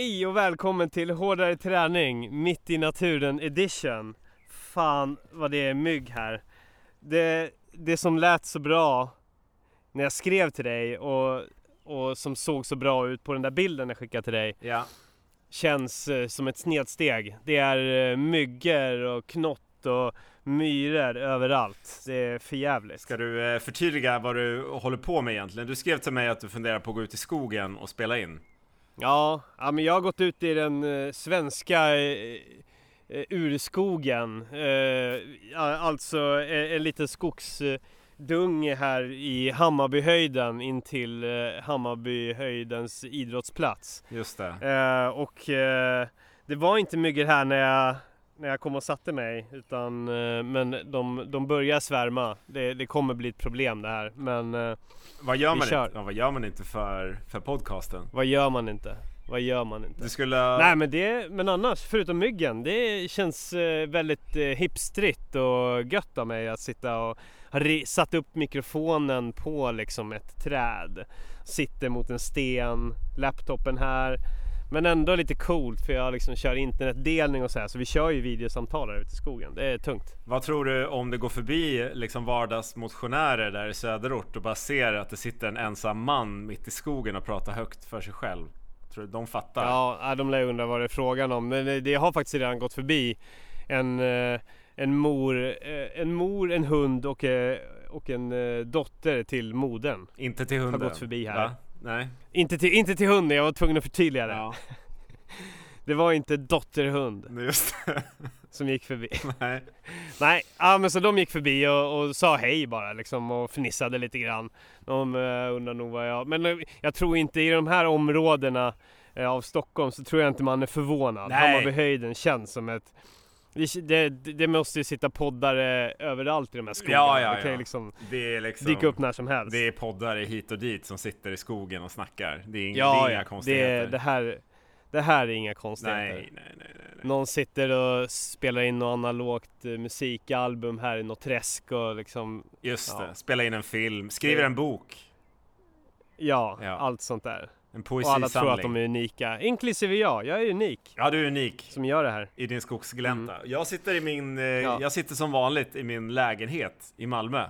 Hej och välkommen till Hårdare träning mitt i naturen edition. Fan vad det är mygg här. Det, det som lät så bra när jag skrev till dig och, och som såg så bra ut på den där bilden jag skickade till dig Ja. känns eh, som ett snedsteg. Det är eh, myggor och knott och myror överallt. Det är för jävligt. Ska du eh, förtydliga vad du håller på med egentligen? Du skrev till mig att du funderar på att gå ut i skogen och spela in. Ja, ja men jag har gått ut i den eh, svenska eh, eh, urskogen. Alltså eh, en liten skogsdunge här i Hammarbyhöjden in till Hammarbyhöjdens idrottsplats. Just det. Och det var inte myggor här när jag, när jag kom och satte mig. Utan, eh, men de, de börjar svärma. Det, det kommer bli ett problem det här. Men eh, Vad gör man kör. inte, ja, vad gör man inte för, för podcasten? vad gör man inte? Vad gör man inte? Du skulle... Nej men det, men annars, förutom myggen, det känns eh, väldigt hipstrigt och gött av mig att sitta och ha satt upp mikrofonen på liksom ett träd. Sitter mot en sten, laptopen här. Men ändå lite coolt för jag liksom kör internetdelning och så här så vi kör ju videosamtal här ute i skogen. Det är tungt. Vad tror du om det går förbi liksom vardagsmotionärer där i söderort och bara ser att det sitter en ensam man mitt i skogen och pratar högt för sig själv? Tror du de fattar? Ja, de lär undra vad det är frågan om. Men det- har faktiskt redan gått förbi en, eh, en, mor, eh, en mor, en hund och, eh, och en dotter till modern. Inte till hunden? gått förbi här. Va? Nej? Inte till, inte till hunden, jag var tvungen att förtydliga det. Ja, Det var inte dotterhund just det. som gick förbi. Nej. Nej, ja, men så de gick förbi och, och sa hej bara liksom och fnissade lite grann. De uh, undrar nog vad jag... Men eh, jag tror inte i de här områdena eh, av Stockholm så tror jag inte man är förvånad. Nej. Hammarbyhöjden känns som ett... Det, det, måste ju sitta poddare överallt i de här skogarna. Ja, ja, det kan ju ja. liksom Det är liksom... dyka upp när som helst. Det är poddare hit och dit som sitter i skogen och snackar. Det är, ing- ja, det är inga ja. Det, konstigheter. det, här, det här är inga konstigheter. nej, nej, nej, nej. Någon sitter och spelar in något analogt eh, musikalbum här i något träsk och liksom Just Ja. det, spela in en film, skriver en bok. Ja, Ja. allt sånt där. En Och alla tror att poesisamling. de är unika, inklusive jag. Jag är unik Ja, du är unik som gör det här. i din skogsglänta. Jag sitter i min, eh, Mm. Ja. jag sitter som vanligt i min lägenhet i Malmö.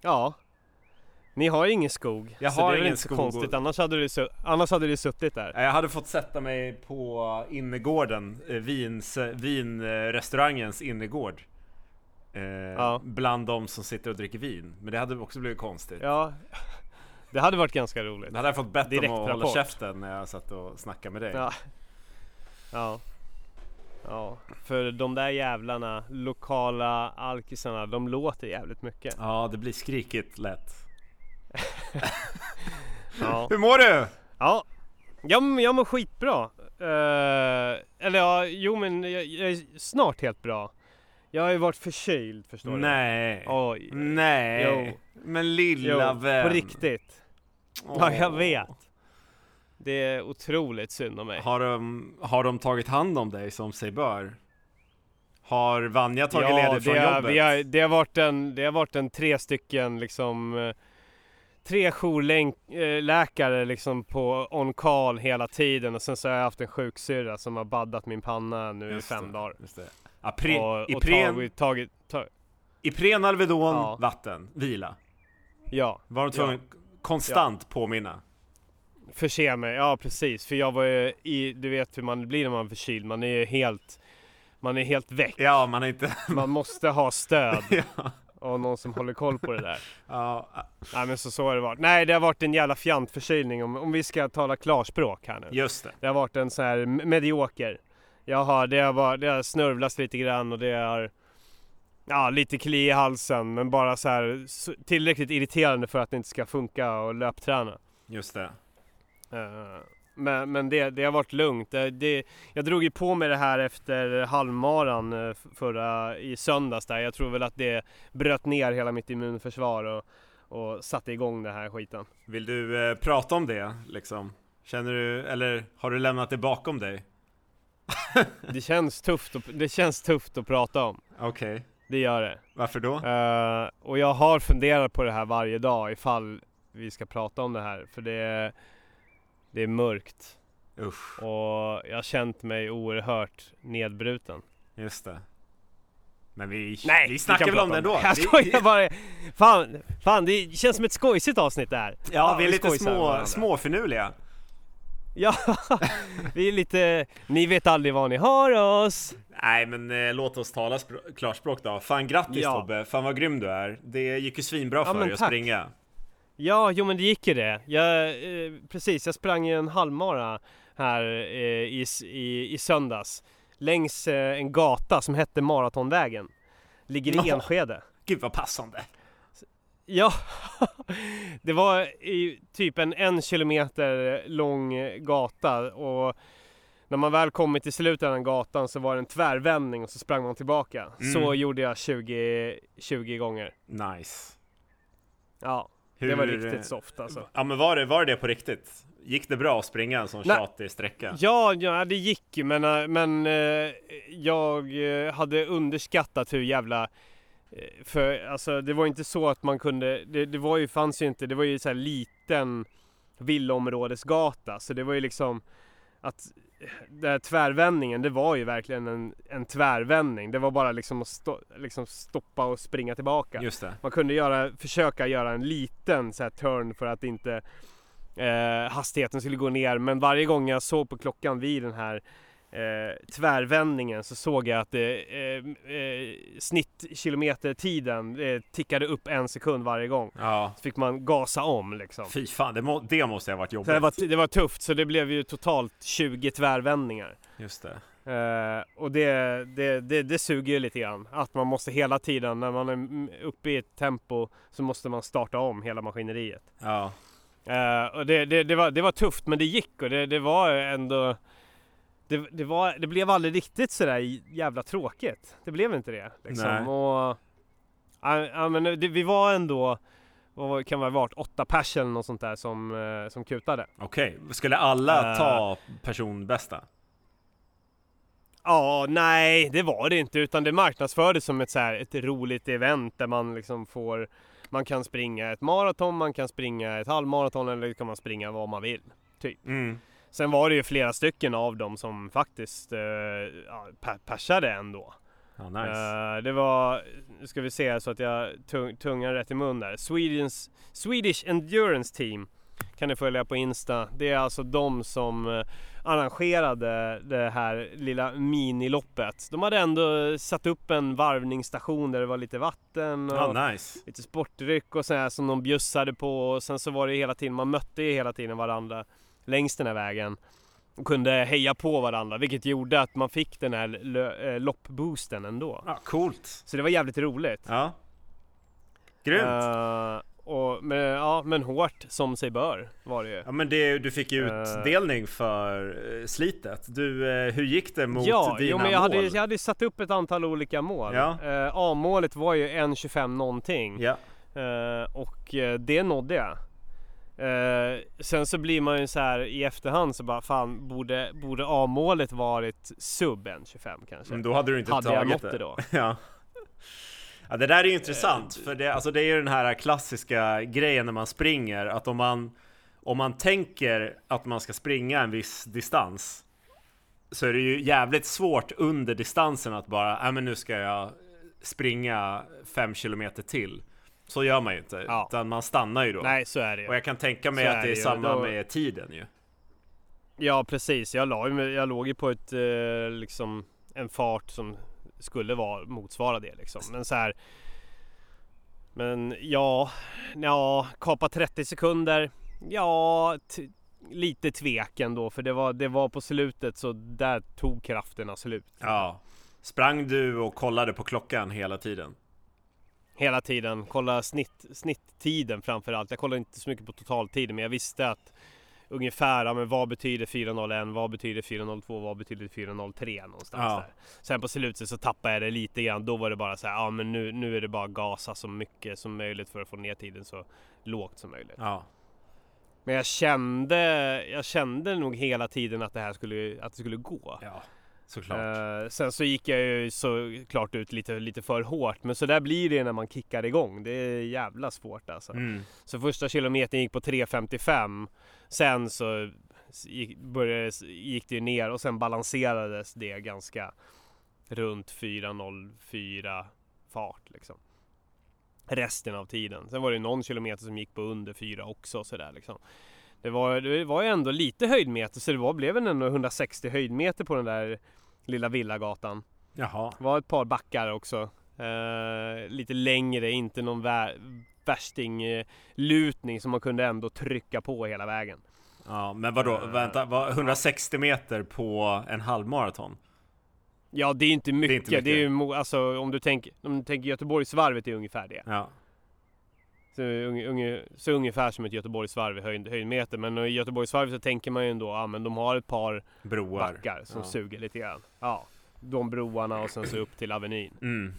Ja. Ni har ingen skog. Jag så har det är ingen inte så skog konstigt, annars hade, du annars hade du suttit där. Jag hade fått sätta mig på innergården, eh, vins, eh, vinrestaurangens innergård. Eh, Ja. Bland de som sitter och dricker vin. Men det hade också blivit konstigt. Ja, det hade varit ganska roligt. Då hade jag fått bett om att hålla käften när jag satt och snackade med dig. Ja. Ja. Ja, för de där jävlarna, lokala alkisarna, de låter jävligt mycket. Ja, det blir skrikigt lätt. Ja. Hur mår du? Ja, jag, jag mår skitbra. Eh, eller ja, jo men jag, jag är snart helt bra. Jag har ju varit förkyld förstår du. Nej. Oj. Nej. Jo. Men lilla Jo, vän. på riktigt. Ja, jag vet. Det är otroligt synd om mig. Har de, har de tagit hand om dig som sig bör? Har Vanja tagit ledigt från det jobbet? vi har, det har varit en, det har varit en tre stycken liksom eh, Tre jourläkare liksom på on call hela tiden och sen så har jag haft en sjuksyrra som har baddat min panna nu Just i fem det, dagar. Just det. Apre, och, och Ipren, tagit, tagit, tagit, Ipren, Alvedon, Ja. vatten, vila. ja, Var de tvungna konstant påminna? förse mig, ja precis. För jag var ju i, du vet hur man blir när man är förkyld, man är ju helt, man är helt väck. Ja, man är inte... Man måste ha stöd ja. och någon som håller koll på det där. Ja, Nej men så, så har det varit. Nej det har varit en jävla fjantförkylning om, om vi ska tala klarspråk här nu. just det. Det har varit en sån här medioker. Jag har, det har, varit, det har snörvlats lite grann och det har Ja, lite kli i halsen men bara så här tillräckligt irriterande för att det inte ska funka och löpträna. Just det. Eh, men men det, det har varit lugnt. Det, det, jag drog ju på mig det här efter halvmaran eh, förra, i söndags där. Jag tror väl att det bröt ner hela mitt immunförsvar och, och satte igång den här skiten. Vill du eh, prata om det liksom? Känner du, eller har du lämnat det bakom dig? Det känns tufft, att, det känns tufft att prata om. Okej. Det gör det. Varför då? Eh, och jag har funderat på det här varje dag ifall vi ska prata om det här. För det är, det är mörkt. Usch, Och jag har känt mig oerhört nedbruten. just det. Men vi, Nej, vi snackar kan väl om det ändå? Jag Vi- skojar bara. Fan, fan, det känns som ett skojsigt avsnitt det här. Ja, vi är lite små, småfinurliga. Ja, vi är lite, ni vet aldrig var ni har oss. Nej men eh, låt oss tala spr- klarspråk då. Fan grattis Ja. Tobbe, fan vad grym du är. Det gick ju svinbra Ja, för dig att springa. Ja, jo men det gick ju det. Jag, eh, precis, jag sprang ju en halvmara här eh, i, i, i söndags. Längs eh, en gata som hette Maratonvägen. Ligger i. Enskede. Gud vad passande. Ja, det var i typ en en kilometer lång gata och när man väl kommit till slutet av den gatan så var det en tvärvändning och så sprang man tillbaka. Mm. Så gjorde jag 20, 20 gånger. Nice. Ja, det Hur- var riktigt soft alltså. Ja men var det, var det det på riktigt? Gick det bra att springa en sån Nej. tjatig sträcka? Ja, ja, det gick ju men, äh, men eh, jag eh, hade underskattat hur jävla eh, för alltså det var inte så att man kunde, det, det var ju, fanns ju inte, det var ju så här liten villaområdesgata så det var ju liksom att eh, den här tvärvändningen, det var ju verkligen en, en tvärvändning. Det var bara liksom att stå, liksom stoppa och springa tillbaka. Man kunde göra, försöka göra en liten så här turn för att inte eh, hastigheten skulle gå ner. Men varje gång jag såg på klockan vid den här eh, tvärvändningen så såg jag att eh, eh, snittkilometertiden eh, tickade upp en sekund varje gång. Ja. Så fick man gasa om liksom. Fy fan, det, må, det måste ha varit jobbigt. det, var, det var tufft så det blev ju totalt 20 tvärvändningar. Just det. Eh, och det, det, det, det suger ju lite grann. Att man måste hela tiden när man är uppe i ett tempo så måste man starta om hela maskineriet. Ja. Eh, och det, det, det, var, det var tufft men det gick och det, det var ändå det, det, var, det blev aldrig riktigt sådär jävla tråkigt. Det blev inte det. Liksom. Nej. Och, ja, men det, vi var ändå, vad kan det ha varit, åtta pers eller något sånt där som, eh, som kutade. Okej, skulle alla Eh. ta personbästa? Ja, nej det var det inte utan det marknadsfördes som ett, så här, ett roligt event där man liksom får Man kan springa ett maraton, man kan springa ett halvmaraton eller kan man springa vad man vill. Mm. Sen var det ju flera stycken av dem som faktiskt eh, per- persade ändå. Ja, nice. Eh, det var, nu ska vi se så att jag tung, tungan rätt i mun där. Swedens, Swedish Endurance Team kan ni följa på Insta. Det är alltså de som eh, arrangerade det här lilla miniloppet. De hade ändå satt upp en varvningsstation där det var lite vatten och Ja, nice. lite sportdryck och sådär som de bjussade på och sen så var det hela tiden, man mötte ju hela tiden varandra längs den här vägen och kunde heja på varandra vilket gjorde att man fick den här lö- eh, loppboosten ändå. Ja, coolt. Så det var jävligt roligt. Ja. Grymt. Eh, och, men, ja, men hårt som sig bör var det ju. Ja men det, du fick ju Eh. utdelning för slitet. Du, hur gick det mot ja, dina jo, men jag hade, mål? jag hade satt upp ett antal olika mål. Ja. Eh, A-målet var ju 1.25 någonting. Ja, Eh, och det nådde jag. Eh, sen så blir man ju så här i efterhand så bara fan borde, borde A-målet varit sub 1.25 kanske? men då hade du inte Hade jag tagit nått det då? Ja. ja, det där är ju intressant för det, alltså det är ju den här klassiska grejen när man springer att om man om man tänker att man ska springa en viss distans så är det ju jävligt svårt under distansen att bara, nej men nu ska jag springa fem kilometer till. Så gör man ju inte, Ja. utan man stannar ju då. Nej så är det ju. Och jag kan tänka mig Så att är det är ju. samma Då- med tiden ju. Ja precis, jag, la, jag låg ju på ett eh, liksom en fart som skulle vara, motsvara det liksom. Men så här. Men ja, ja, kapa 30 sekunder. Ja, lite tvek ändå för det var, det var på slutet så där tog krafterna slut. Ja. Sprang du och kollade på klockan hela tiden? Hela tiden, kolla snitt, snitttiden framförallt. Jag kollade inte så mycket på totaltiden men jag visste att ungefär, ja, men vad betyder 401, vad betyder 402, vad betyder 403 någonstans Ja. där. Sen på slutet så tappade jag det lite grann. Då var det bara så här, ja men nu, nu är det bara gasa så mycket som möjligt för att få ner tiden så lågt som möjligt. Ja. Men jag kände, jag kände nog hela tiden att det här skulle, att det skulle gå. Ja, såklart. Eh, sen så gick jag ju såklart ut lite, lite för hårt. Men så där blir det när man kickar igång. Det är jävla svårt alltså. Mm. Så första kilometern gick på 3.55. Sen så gick, började, gick det ner och sen balanserades det ganska runt 4.04 fart liksom. Resten av tiden. Sen var det någon kilometer som gick på under 4 också sådär liksom. Det var, det var ju ändå lite höjdmeter så det var, blev ändå 160 höjdmeter på den där lilla villagatan. Jaha. Det var ett par backar också. Eh, lite längre, inte någon vä- värsting-lutning som man kunde ändå trycka på hela vägen. Ja, men vadå? Eh, Vänta, vad, 160 meter på en halvmaraton? Ja, det är inte mycket. Det är, inte mycket. ju, mo- alltså om du tänker, om du tänker Göteborgsvarvet är ungefär det. Ja. Så, unge, unge, så ungefär som ett Göteborgsvarv i höjd, höjdmeter. Men i Göteborgsvarvet så tänker man ju ändå, ja men de har ett par Broar. backar som Ja. suger lite grann. Ja, de broarna och sen så upp till Avenyn. Mm.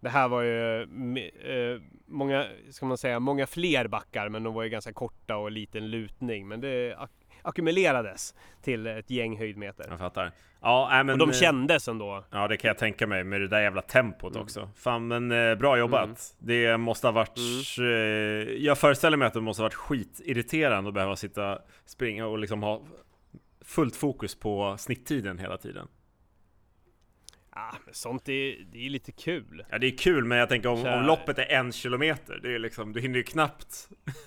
Det här var ju eh, många, ska man säga, många fler backar men de var ju ganska korta och liten lutning. Men det ackumulerades till ett gäng höjdmeter. Jag fattar. Ja, nej, men, och de eh, kändes ändå. Ja, det kan jag tänka mig med det där jävla tempot Mm. också. Fan, men eh, bra jobbat. Mm. Det måste ha varit... Eh, jag föreställer mig att det måste ha varit skitirriterande att behöva sitta, springa och liksom ha fullt fokus på snitttiden hela tiden. Ah, men sånt är, det är lite kul. Ja, det är kul, men jag tänker om, om loppet är en kilometer, det är liksom, du hinner ju knappt...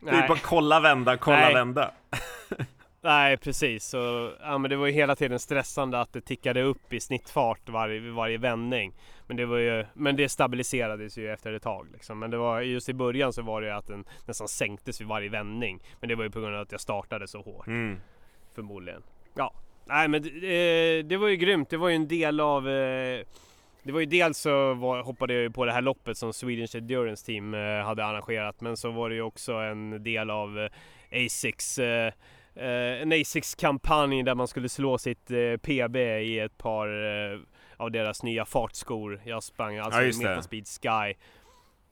det är bara kolla, vända, kolla, Nej. vända. Nej precis, så, ja, men det var ju hela tiden stressande att det tickade upp i snittfart varje, vid varje vändning. Men det, var ju, men det stabiliserades ju efter ett tag. Liksom. Men det var, just i början så var det ju att den nästan sänktes vid varje vändning. Men det var ju på grund av att jag startade så hårt Mm. förmodligen. Ja, nej men det, det var ju grymt. Det var ju en del av eh, det var ju dels så var, hoppade jag ju på det här loppet som Swedish Endurance Team eh, hade arrangerat men så var det ju också en del av eh, Asics eh, eh, en Asics kampanj där man skulle slå sitt eh, PB i ett par eh, av deras nya fartskor. Jag sprang alltså Ja. Metaspeed Sky.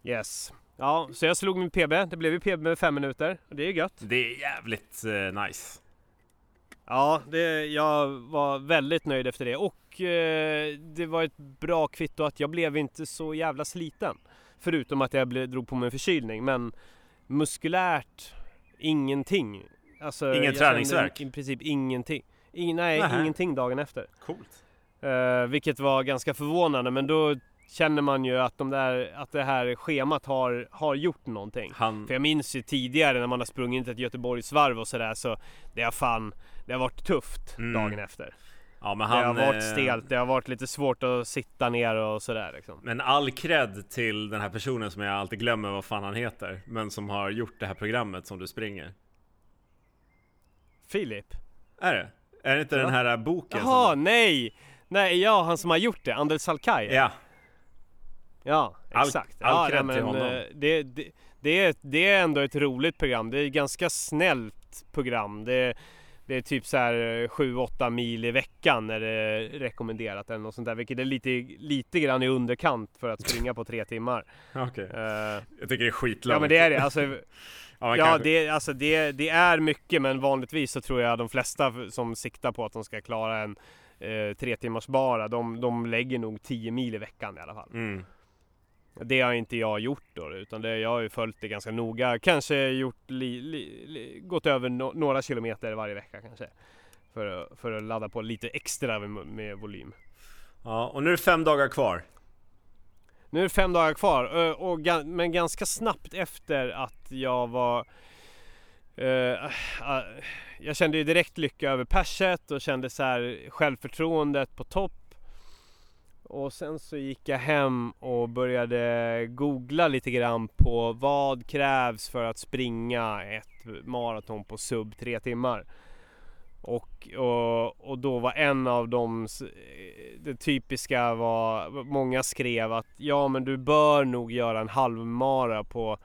Yes. Ja, så jag slog min PB. Det blev ju PB med fem minuter. Och det är ju gött. Det är jävligt eh, nice. Ja, det, jag var väldigt nöjd efter det och eh, det var ett bra kvitto att jag blev inte så jävla sliten. Förutom att jag blev, drog på mig en förkylning men muskulärt ingenting. Alltså, Ingen träningsvärk? I princip ingenting. In, nej, Nähä. ingenting dagen efter. Coolt. Eh, vilket var ganska förvånande men då känner man ju att, de där, att det här schemat har, har gjort någonting. Han... För jag minns ju tidigare när man har sprungit ett Göteborgsvarv och sådär så det har fan, det har varit tufft Mm. dagen efter. Ja, men det han... har varit eh, stelt, det har varit lite svårt att sitta ner och sådär liksom. Men all cred till den här personen som jag alltid glömmer vad fan han heter Men som har gjort det här programmet som du springer Filip? Är det? Är det inte Ja. den här boken? Jaha, som... nej! Nej, ja han som har gjort det, Andel Salkai. Ja, Ja, All- exakt. all ja, cred nej, till men, honom. eh, Det, det, det, är, det är ändå ett roligt program. Det är ett ganska snällt program. Det, det är typ så här 7-8 mil i veckan är det rekommenderat eller något sånt där. Vilket är lite, lite grann i underkant för att springa på tre timmar. okej Eh, Jag tycker det är skitlångt ja men det är det. Alltså, Ja, men ja, det, alltså det, det är mycket men vanligtvis så tror jag de flesta som siktar på att de ska klara en eh, tre timmars bara, de, de lägger nog 10 mil i veckan i alla fall. mm. Det har inte jag gjort då, utan det, jag har ju följt det ganska noga. Kanske gjort li, li, li, gått över no, några kilometer varje vecka kanske. För, att- för att ladda på lite extra med, med volym. Ja, och nu är det fem dagar kvar Nu är det fem dagar kvar, och, ga- men ganska snabbt efter att jag var eh, äh, Jag kände ju direkt lycka över perset och kände så här självförtroendet på topp. Och sen så gick jag hem och började googla lite grann på vad krävs för att springa ett maraton på sub tre timmar. Och, och, och då var en av de, det typiska var, många skrev att ja men du bör nog göra en halvmara på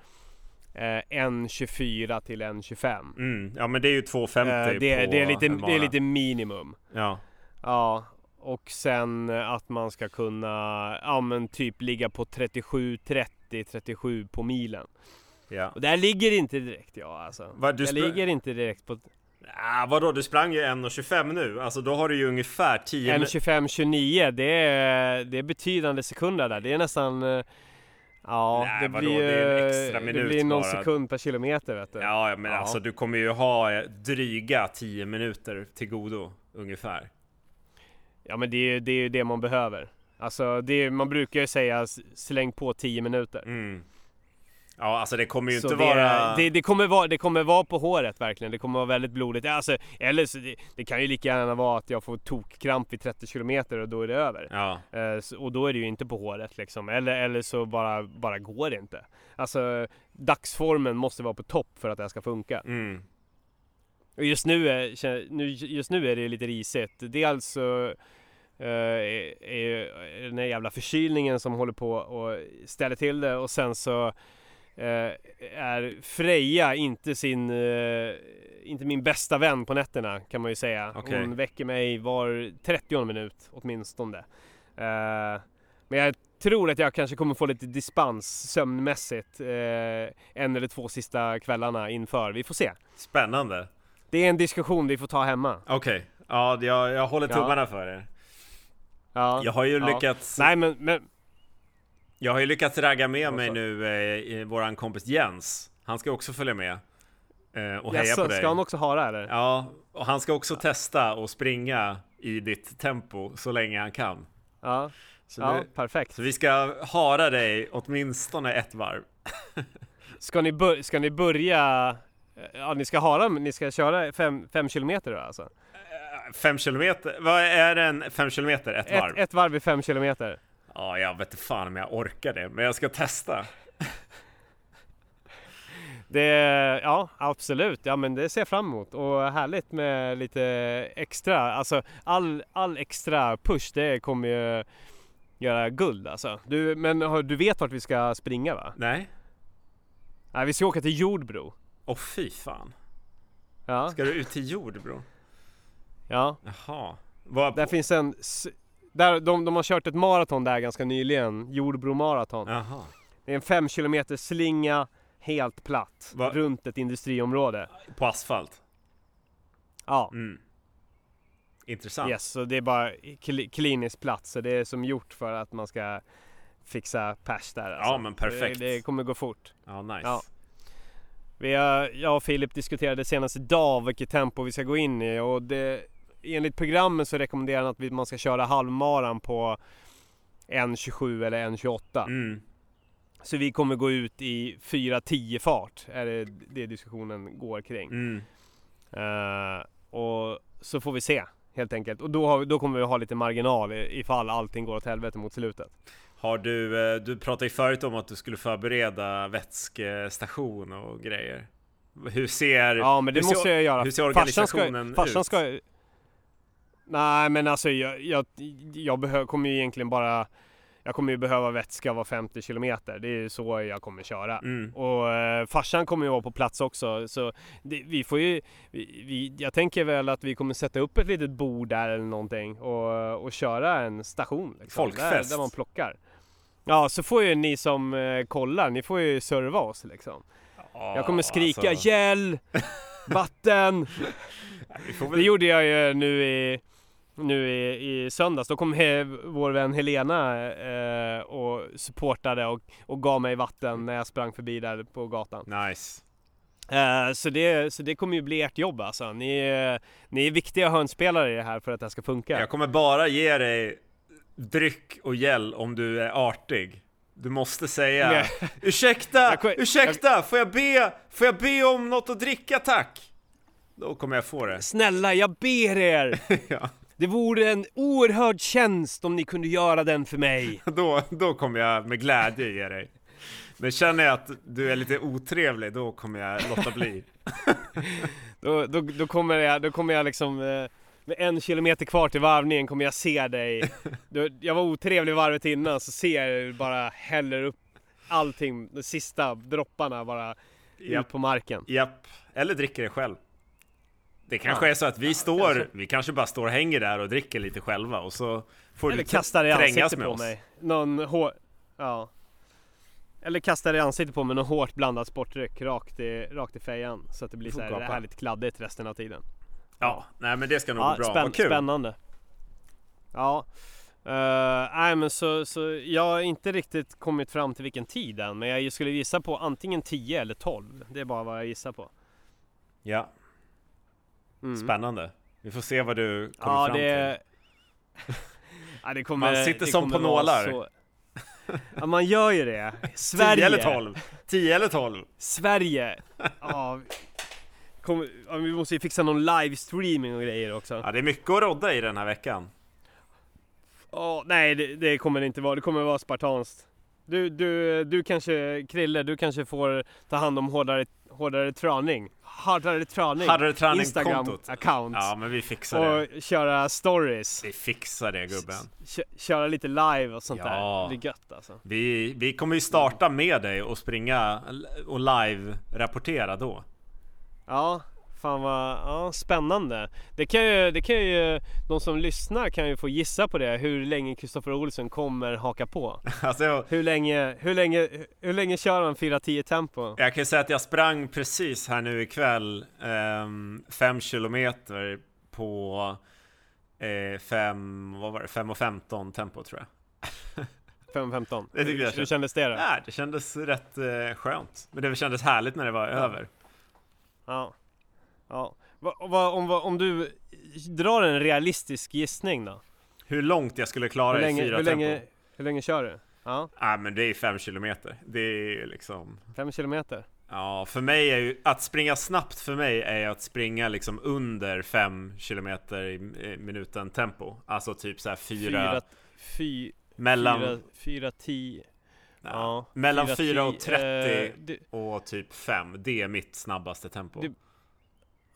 eh, 1.24 till 1.25. mm. Ja men det är ju 2,50 Eh, det, på det, är lite, det är lite minimum. Ja, Ja, och sen eh, att man ska kunna, ja men typ ligga på 37, 30, 37 på milen. ja Och där ligger inte direkt jag alltså. Va, jag ligger inte direkt på ah, Vadå, du sprang ju 1.25 nu, alltså då har du ju ungefär 10 min- 1.25, 29. Det är, det är betydande sekunder där. Det är nästan, eh, Ja, Nej, det, vadå, blir, det är en extra det minut blir någon bara. sekund per kilometer vet du. Ja, men Ja. alltså du kommer ju ha eh, dryga 10 minuter till godo ungefär. Ja men det är ju det, är det man behöver. Alltså det man brukar ju säga släng på 10 minuter. Mm. Ja, alltså det kommer ju Så inte det, vara... det, det, kommer vara, det kommer vara på håret verkligen. Det kommer vara väldigt blodigt. Alltså, eller så det, det kan ju lika gärna vara att jag får tokkramp vid 30 km och då är det över. Ja, Eh, och då är det ju inte på håret liksom. Eller, eller så bara, bara går det inte. Alltså dagsformen måste vara på topp för att det här ska funka. mm. Och just nu är, just nu är det lite risigt. Dels så eh, är, är den här jävla förkylningen som håller på och ställer till det och sen så eh, är Freja inte sin eh, inte min bästa vän på nätterna kan man ju säga. Okej. Hon väcker mig var 30 minut åtminstone. Eh, men jag tror att jag kanske kommer få lite dispens sömnmässigt eh, en eller två sista kvällarna inför. Vi får se. Spännande. Det är en diskussion vi får ta hemma. Okej, ja jag, jag håller Ja. tummarna för er. Ja. Jag har ju Ja. lyckats... Nej men, men Jag har ju lyckats ragga med mig nu eh, våran kompis Jens. Han ska också följa med. Eh, och heja jaså, på dig. ska han också ha det eller? Ja, och han ska också testa och springa i ditt tempo så länge han kan. Ja, Så, ja nu, perfekt. så vi ska hara dig åtminstone ett varv. Ska ni, bör, ska ni börja... Ja, ni ska hara, ni ska köra fem, fem kilometer då alltså? Fem kilometer, vad är en fem kilometer? Ett varv? Ett, ett varv i fem kilometer. Ja, jag vet inte fan om jag orkar det, men jag ska testa. Det, ja absolut, ja men det ser jag fram emot och härligt med lite extra, alltså all, all extra push det kommer ju göra guld alltså. Du, men du vet vart vi ska springa va? Nej? Nej vi ska åka till Jordbro. Åh fy fan. Ja, Ska du ut till Jordbro? Ja. Jaha. Vad Där finns en, s- där, de, de har kört ett maraton där ganska nyligen, Jordbro maraton. Jaha. Det är en fem kilometer slinga, helt platt, Va? runt ett industriområde. På asfalt? Ja, Mm. Intressant. yes, så det är bara kli, kliniskt platt, så det är som gjort för att man ska fixa pers där alltså. Ja, men perfekt. Det, det kommer gå fort. Ja, nice. Ja. Vi har, jag och Filip diskuterade senast idag vilket tempo vi ska gå in i och det, enligt programmet så rekommenderar han att man ska köra halvmaran på 1.27 eller 1.28. Mm. Så vi kommer gå ut i 4.10 fart, är det det diskussionen går kring. Mm. Eh, och så får vi se helt enkelt. Och då, vi, då kommer vi ha lite marginal ifall allting går åt helvete mot slutet. Har du, eh, du pratade ju förut om att du skulle förbereda vätskestation och grejer. Hur ser, Ja men det ser- måste jag göra. hur ser Farsan ska- organisationen farsan ut? Ska, nej men alltså jag, jag, jag behö, kommer ju egentligen bara Jag kommer ju behöva vätska var 50 kilometer. Det är ju så jag kommer köra. Mm. Och eh, farsan kommer ju vara på plats också. Så det, vi får ju, vi, vi, jag tänker väl att vi kommer sätta upp ett litet bord där eller någonting och, och köra en station. Liksom, Folkfest. Där, där man plockar. Ja, så får ju ni som eh, kollar, ni får ju serva oss liksom. Ja, Jag kommer skrika alltså, gäll, vatten. Det gjorde jag ju nu i, nu i, i söndags. Då kom vår vän Helena eh, och supportade och, och gav mig vatten när jag sprang förbi där på gatan. Nice. Eh, så, det, så det kommer ju bli ert jobb alltså. Ni, är- ni är viktiga hörnspelare i det här för att det här ska funka. Jag kommer bara ge dig dryck och gäll om du är artig. Du måste säga Nej. Ursäkta, ursäkta, får jag be, får jag be om något att dricka tack? Då kommer jag få det. Snälla, jag ber er! ja, Det vore en oerhörd tjänst om ni kunde göra den för mig. då, då kommer jag med glädje ge dig. Men känner jag att du är lite otrevlig, då kommer jag låta bli. Då, då, då, kommer, jag, då kommer jag liksom eh, med en kilometer kvar till varvningen kommer jag se dig. Du, jag var otrevlig varvet innan så ser jag dig bara häller upp allting, de sista dropparna bara Japp. ut på marken. Japp, eller dricker det själv. Det kanske Ja. är så att vi står, kanske. vi kanske bara står och hänger där och dricker lite själva och så får Eller du kastar i trängas ansiktet med på oss. mig. Någon hår... Ja. Eller kastar i ansiktet på mig någon hårt blandat sportdryck rakt i, rakt i fejan. Så att det blir så här härligt kladdigt resten av tiden. Ja, nej men det ska nog Ja, gå bra. spänn, Vad kul. spännande. Ja. Uh, nej men så, så jag har inte riktigt kommit fram till vilken tid än. Men jag skulle gissa på antingen 10 eller 12. Det är bara vad jag gissar på. Ja. Mm. Spännande. Vi får se vad du kommer Ja fram det... till. ja, det kommer, Man sitter som på nålar. Så... Ja man gör ju det. 10 Sverige. eller 12? 10 eller 12? Sverige. Ja. Kom, ja, vi måste ju fixa någon livestreaming och grejer också. Ja, det är mycket att rodda i den här veckan. Åh, nej det, det kommer det inte vara. Det kommer vara spartanskt. Du, du, du kanske, Krille, du kanske får ta hand om hårdare, hårdare träning. Hårdare träning. Hade du Instagram account. Ja, men vi fixar det. och köra stories. Vi fixar det gubben. Kö- köra lite live och sånt Ja. där. Det blir gött alltså. Vi, vi kommer ju starta med dig och springa och live-rapportera då. Ja, fan vad ja, spännande. Det kan, ju, det kan ju, de som lyssnar kan ju få gissa på det, hur länge Kristoffer Olsson kommer haka på. Alltså Hur länge, hur länge, hur länge kör han 4-10 tempo? jag kan ju säga att jag sprang precis här nu ikväll 5 kilometer på 5, vad var det, 5 och 15 tempo tror jag. 5-15. Det tycker jag Hur kändes det då? Ja, det kändes rätt eh, skönt. Men det kändes härligt när det var över. Ja. Ja. Va, va, om, va, om du drar en realistisk gissning då? Hur långt jag skulle klara Hur i länge, fyra hur, tempo? länge, hur länge kör du? Ja, Ja men det är 5 kilometer. Det är liksom 5 kilometer. Ja, för mig är ju att springa snabbt för mig är att springa liksom under 5 kilometer i i minuten tempo. Alltså typ så här 4 Fyra, fy, mellan, fyra, fyra, tio. ja, Ja, mellan fyra, 4 och tio, 30 eh, det, och typ 5. Det är mitt snabbaste tempo. Det-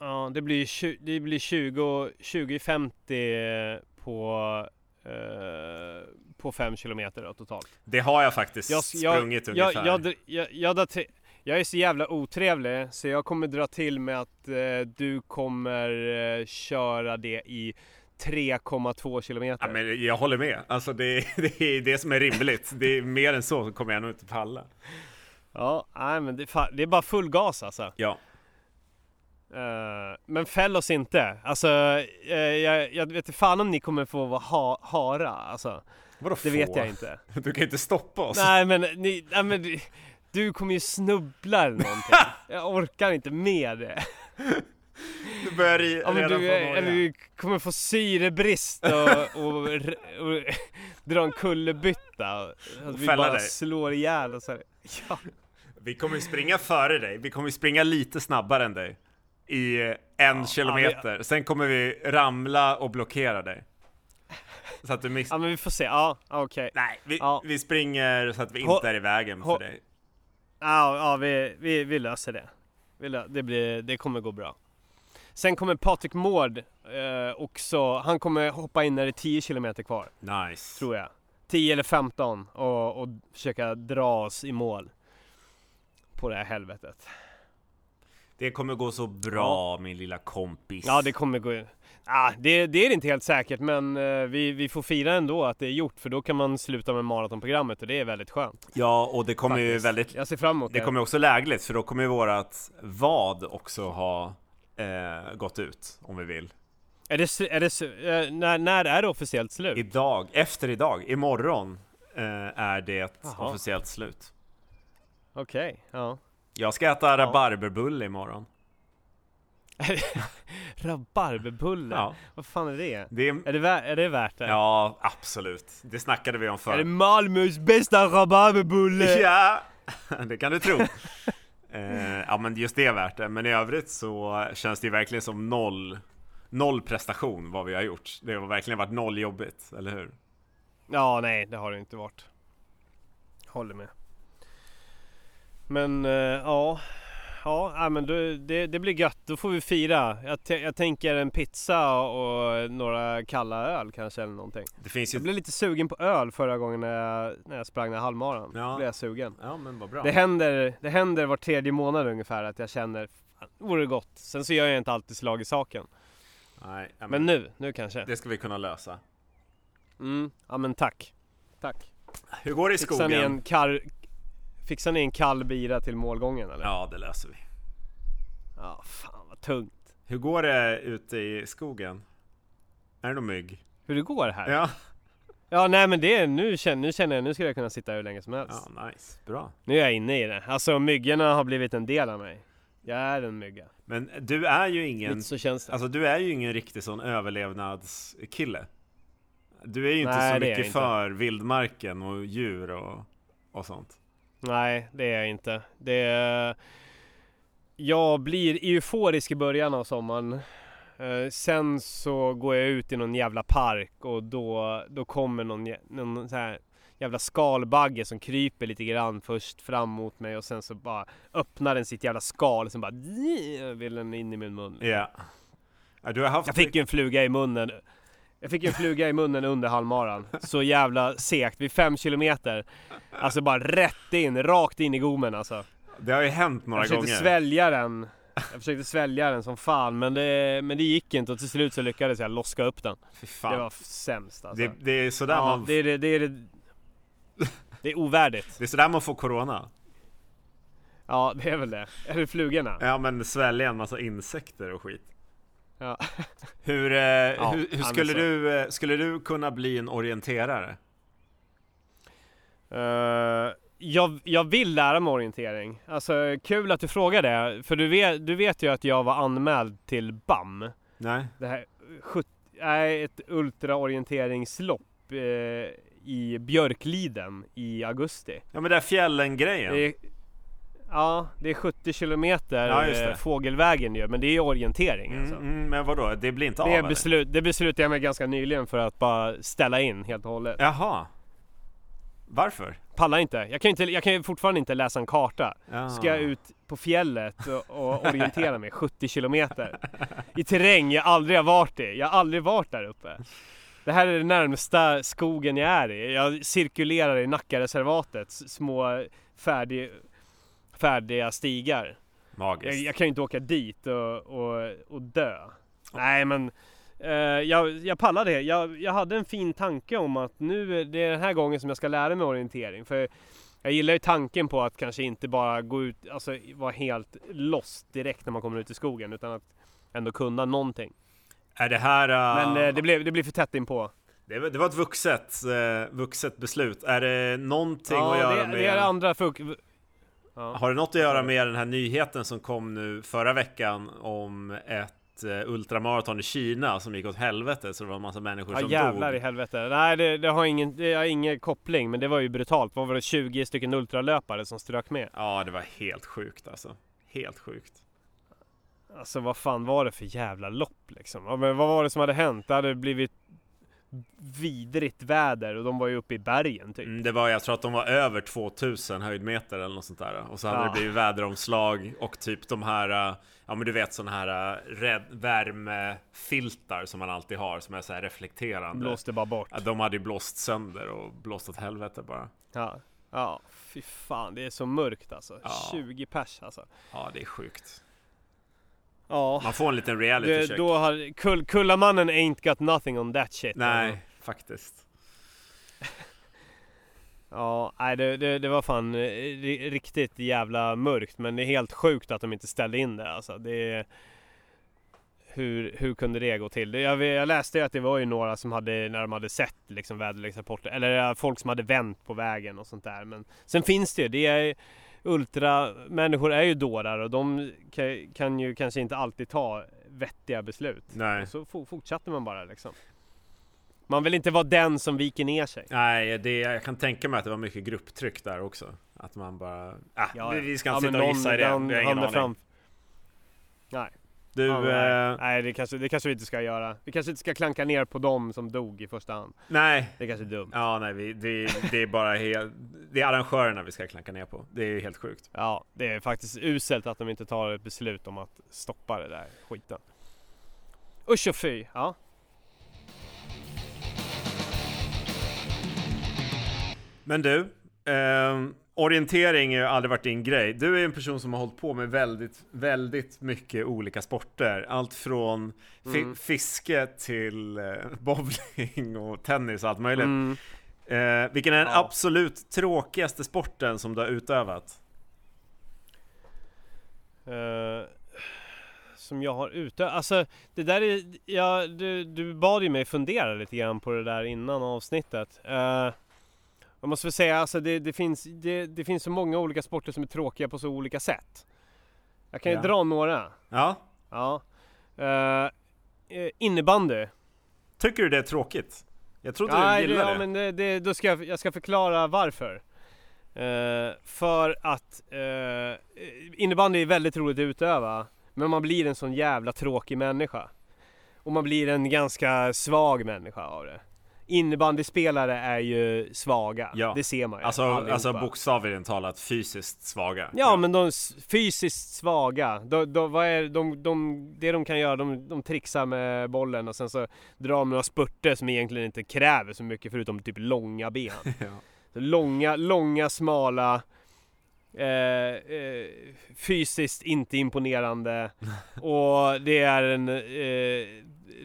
ja, det blir, tju- det blir 20, 20-50 på, eh, på 5 kilometer då, totalt. Det har jag faktiskt Jag, sprungit jag, ungefär. jag, jag, jag, jag, är så jävla otrevlig så jag kommer dra till med att eh, du kommer eh, köra det i 3,2 kilometer. Ja, men jag håller med. Alltså det, det är det som är rimligt. Det är mer än så kommer jag nog inte palla. Ja, nej, men det, det är bara full gas alltså. Ja, Eh, men fäll oss inte. Alltså, eh, jag, jag vet inte fan om ni kommer få vara ha, hara. Alltså, vadå det få? vet jag inte. Du kan inte stoppa oss. nej men, ni, nej, men du, du kommer ju snubbla eller någonting. Jag orkar inte med det. Du börjar i, Ja, redan du, från eller du kommer få syrebrist och, och, och, och dra en kullerbytta. Att vi bara dig. slår ihjäl och här. Ja. Vi kommer ju springa före dig, vi kommer springa lite snabbare än dig I en Ja, kilometer, sen kommer vi ramla och blockera dig Så att du miss... ja men vi får se. Ja, okej. Nej, vi, Ja. vi springer så att vi inte är i vägen för dig Ja, ja vi, vi, vi löser det. Vi lö- det, blir, det kommer gå bra. Sen kommer Patrik Mård eh, också, han kommer hoppa in när det är 10 km kvar, Nice tror jag. 10 eller 15 och, och försöka dra oss i mål. På det här helvetet. Det kommer gå så bra min lilla kompis Ja, det kommer gå... Ah, det, det är inte helt säkert, men eh, vi, vi får fira ändå att det är gjort, för då kan man sluta med maratonprogrammet och det är väldigt skönt. Ja, och det kommer ju faktiskt. väldigt Jag ser fram emot det. Det kommer också lägligt för då kommer ju vårat vad också ha eh, gått ut om vi vill Är det, s- är det, s- eh, när, när är det officiellt slut? Idag, efter idag, imorgon eh, är det Jaha. officiellt slut Okej, ja. Jag ska äta rabarberbulle imorgon Rabarberbulle? Ja, Vad fan är det? det är, Är det, är det värt det? ja absolut Det snackade vi om Är det förr Malmös bästa rabarberbulle? Ja, det kan du tro eh, Ja men just det är värt det, men i övrigt så känns det ju verkligen som noll Noll prestation vad vi har gjort Det har verkligen varit noll jobbigt, eller hur? Ja, nej det har det inte varit. Håller med. Men eh, ja, ja, men det, det blir gött. Då får vi fira. Jag, jag tänker en pizza och några kalla öl kanske eller någonting. Det finns ju Jag blev lite sugen på öl förra gången när jag, när jag sprang den här halvmaran. Ja. Då blev jag sugen. Ja men vad bra Det händer, det händer var tredje månad ungefär att jag känner fan, vore gott. Sen så gör jag inte alltid slag i saken. Nej, ja, Men nu, nu kanske. Det ska vi kunna lösa Mm, ja men tack. Tack. Hur går det i Fixar skogen? ni en kar... Fixar ni en kall bira till målgången eller? Ja, det löser vi. Ja, fan vad tungt. Hur går det ute i skogen? Är det någon mygg? Hur det går här? Ja, Ja nej men det nu känner, nu känner jag, nu skulle jag kunna sitta hur länge som helst. Ja, nice. Bra. Nu är jag inne i det. Alltså myggorna har blivit en del av mig. Jag är en mygga. Men du är ju ingen, Lite så känns det. alltså du är ju ingen riktig sån överlevnadskille. Du är ju inte Nej, så mycket för vildmarken och djur och, och sånt. Nej, det är jag inte. Det är... Jag blir euforisk i början av sommaren. Eh, sen så går jag ut i någon jävla park och då, då kommer någon, någon så här jävla skalbagge som kryper lite grann först fram mot mig och sen så bara öppnar den sitt jävla skal och sen bara vill den in i min mun. Ja. du har haft... Jag fick ju en fluga i munnen. Jag fick en fluga i munnen under halvmaran. Så jävla segt, vid fem kilometer. Alltså bara rätt in, rakt in i gommen alltså. Det har ju hänt några Jag försökte gånger. svälja den. Jag försökte svälja den som fan men det, men det gick inte och till slut så lyckades jag loska upp den. Fy Det fan. var sämst alltså. det, det är sådär ja, man... det, är det, det, är det, det är ovärdigt. Det är sådär man får corona. Ja det är väl det. Eller flugorna. Ja men svälja en massa insekter och skit. Ja. Hur, eh, hur, hur men skulle, du, eh, skulle du kunna bli en orienterare? Eh, jag, jag vill lära mig orientering. Alltså kul att du frågar det. För du vet, du vet ju att jag var anmäld till BAM. Nej? Det här sjut- är ett ultraorienteringslopp eh, i Björkliden i augusti. Ja men det är fjällen-grejen. Ja, det är 70 kilometer Ja, eh, fågelvägen ju, men det är orientering Mm, alltså. mm, men vadå? Det blir inte av Det, eller? beslut, det beslutade jag mig ganska nyligen för att bara ställa in helt och hållet. Jaha. Varför? Pallar inte. Jag kan, inte, jag kan ju fortfarande inte läsa en karta. Ja. Ska jag ut på fjället och, och orientera mig 70 kilometer i terräng jag aldrig har varit i. Jag har aldrig varit där uppe. Det här är det närmsta skogen jag är i. Jag cirkulerar i Nackareservatet, små färdig, färdiga stigar. Magiskt. Jag, jag kan ju inte åka dit och, och, och dö. Nej men eh, jag, jag pallar det. Jag, jag hade en fin tanke om att nu är det den här gången som jag ska lära mig orientering. För jag gillar ju tanken på att kanske inte bara gå ut, alltså vara helt lost direkt när man kommer ut i skogen. Utan att ändå kunna någonting. Är det här... uh, Men eh, det, blev, det blev för tätt inpå. det, var- det var ett vuxet, eh, vuxet beslut. Är det någonting att Ja, göra det, med... det är andra ja. Har det något att göra med den här nyheten som kom nu förra veckan om ett eh, ultramaraton i Kina som gick åt helvete så det var en massa människor Ja som jävlar dog? i helvete. Nej det, det, har ingen, det har ingen koppling men det var ju brutalt. Vad var det 20 stycken ultralöpare som strök med? Ja, det var helt sjukt alltså. Helt sjukt. Alltså vad fan var det för jävla lopp liksom? Ja, men vad var det som hade hänt? Det hade blivit vidrigt väder och de var ju uppe i bergen typ. Mm, det var, jag tror att de var över 2000 höjdmeter eller något sånt där. Och så hade Ja. det blivit väderomslag och typ de här, eh, ja men du vet sådana här eh, red, värmefiltar som man alltid har som är så här reflekterande. Blåste bara bort. Ja, de hade ju blåst sönder och blåst åt helvete bara. Ja. Ja, fy fan det är så mörkt alltså. Ja. 20 pers alltså. Ja, det är sjukt. Ja. Man får en liten reality Det, check. då har, kull, Kullamannen ain't got nothing on that shit. Nej, faktiskt. Ja, nej det, det, det var fan eh, ri- riktigt jävla mörkt men det är helt sjukt att de inte ställde in det alltså. Det hur, hur kunde det gå till? Jag, jag läste ju att det var ju några som hade, när de hade sett liksom väderleksrapporter, eller eh, folk som hade vänt på vägen och sånt där. Men sen finns det ju, det är ultramänniskor är ju dårar och de kan, ju kanske inte alltid ta vettiga beslut. Nej. Och så fo- fortsatte man bara liksom. Man vill inte vara den som viker ner sig. Nej, det, jag kan tänka mig att det var mycket grupptryck där också. Att man bara... Äh, Ja, vi, ja. ska Ja, inte men sitta och gissa i det. Vi har ingen aning. fram- Nej. Du, Ja, nej, eh, nej det, kanske, det kanske vi inte ska göra. Vi kanske inte ska klanka ner på dem som dog i första hand. nej. Det är kanske är dumt. Ja, nej, vi, det, det är bara helt... Det är arrangörerna vi ska klanka ner på. Det är helt sjukt. Ja, det är faktiskt uselt att de inte tar ett beslut om att stoppa det där skiten. Usch och fy. Ja. Men du, ehm, orientering har ju aldrig varit din grej. Du är en person som har hållit på med väldigt, väldigt mycket olika sporter. Allt från fi- Mm. fiske till eh, bowling och tennis och allt möjligt. Mm. Eh, vilken är den Ja. absolut tråkigaste sporten som du har utövat? Eh, som jag har ute. Alltså det där är, ja, du, du bad ju mig fundera lite grann på det där innan avsnittet. Uh, jag måste väl säga, alltså det, det, finns, det, det finns så många olika sporter som är tråkiga på så olika sätt. Jag kan ju Ja. dra några. Ja. Ja. Uh, innebandy. Tycker du det är tråkigt? Jag trodde Nej, du det, gillade ja, det. men det, det, då ska jag, jag ska förklara varför. Eh, för att uh, innebandy är väldigt roligt att utöva, men man blir en sån jävla tråkig människa. Och man blir en ganska svag människa av det. Innebandyspelare är ju svaga, Ja. det ser man ju. Alltså, allihopa. alltså bokstavligen talat fysiskt svaga. Ja men de fysiskt svaga, de, de, vad är, de, de, det de kan göra, de, de trixar med bollen och sen så drar de några spurter som egentligen inte kräver så mycket förutom typ långa ben. Ja. Långa, långa, smala, eh, eh, fysiskt inte imponerande och det är en eh,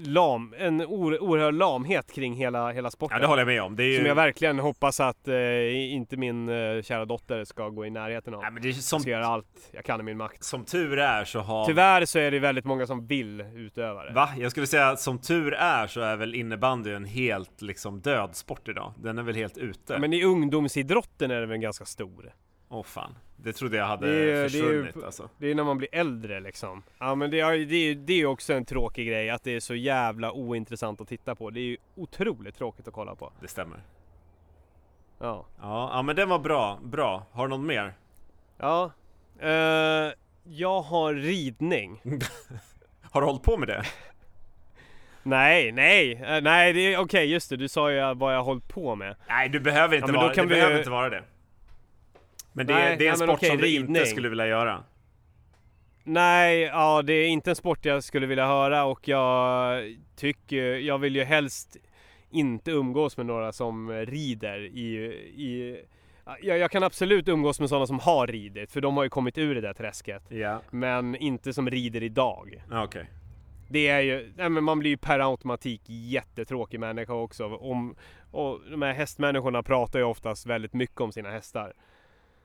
lam, en or, oerhörd lamhet kring hela, hela sporten. ja, det håller jag med om. Det är ju... Som jag verkligen hoppas att eh, inte min kära dotter ska gå i närheten av. Nej, men det är Jag som, ska göra allt jag kan i min makt. som tur är så har... Tyvärr så är det väldigt många som vill utöva det. Va? Jag skulle säga att som tur är så är väl innebandy en helt liksom död sport idag. Den är väl helt ute. Ja, men i ungdomsidrotten är det väl ganska stor. Åh fan. Det trodde jag hade Det är- det är ju- försvunnit alltså. Det är när man blir äldre liksom. Ja men det är det är, det är också en tråkig grej att det är så jävla ointressant att titta på. Det är ju otroligt tråkigt att kolla på. Det stämmer. Ja. Ja, ja men den var bra. Bra. Har du något mer? Ja. Eh, jag har ridning. Har du hållit på med det? Nej, nej, eh, nej det är okej just det. Du sa ju vad jag hållit på med. Nej, du behöver inte, Ja, vara, det vi- behöver inte vara det. Men det, är, Nej, det är en sport okej, som du inte skulle vilja göra. Nej, ja det är inte en sport jag skulle vilja höra och jag tycker, jag vill ju helst inte umgås med några som rider i, i jag, jag kan absolut umgås med sådana som har ridit för de har ju kommit ur det där träsket. Ja, Men inte som rider idag. okej. Det är ju, nej men man blir ju per automatik jättetråkig människa också. Om, och de här hästmänniskorna pratar ju oftast väldigt mycket om sina hästar.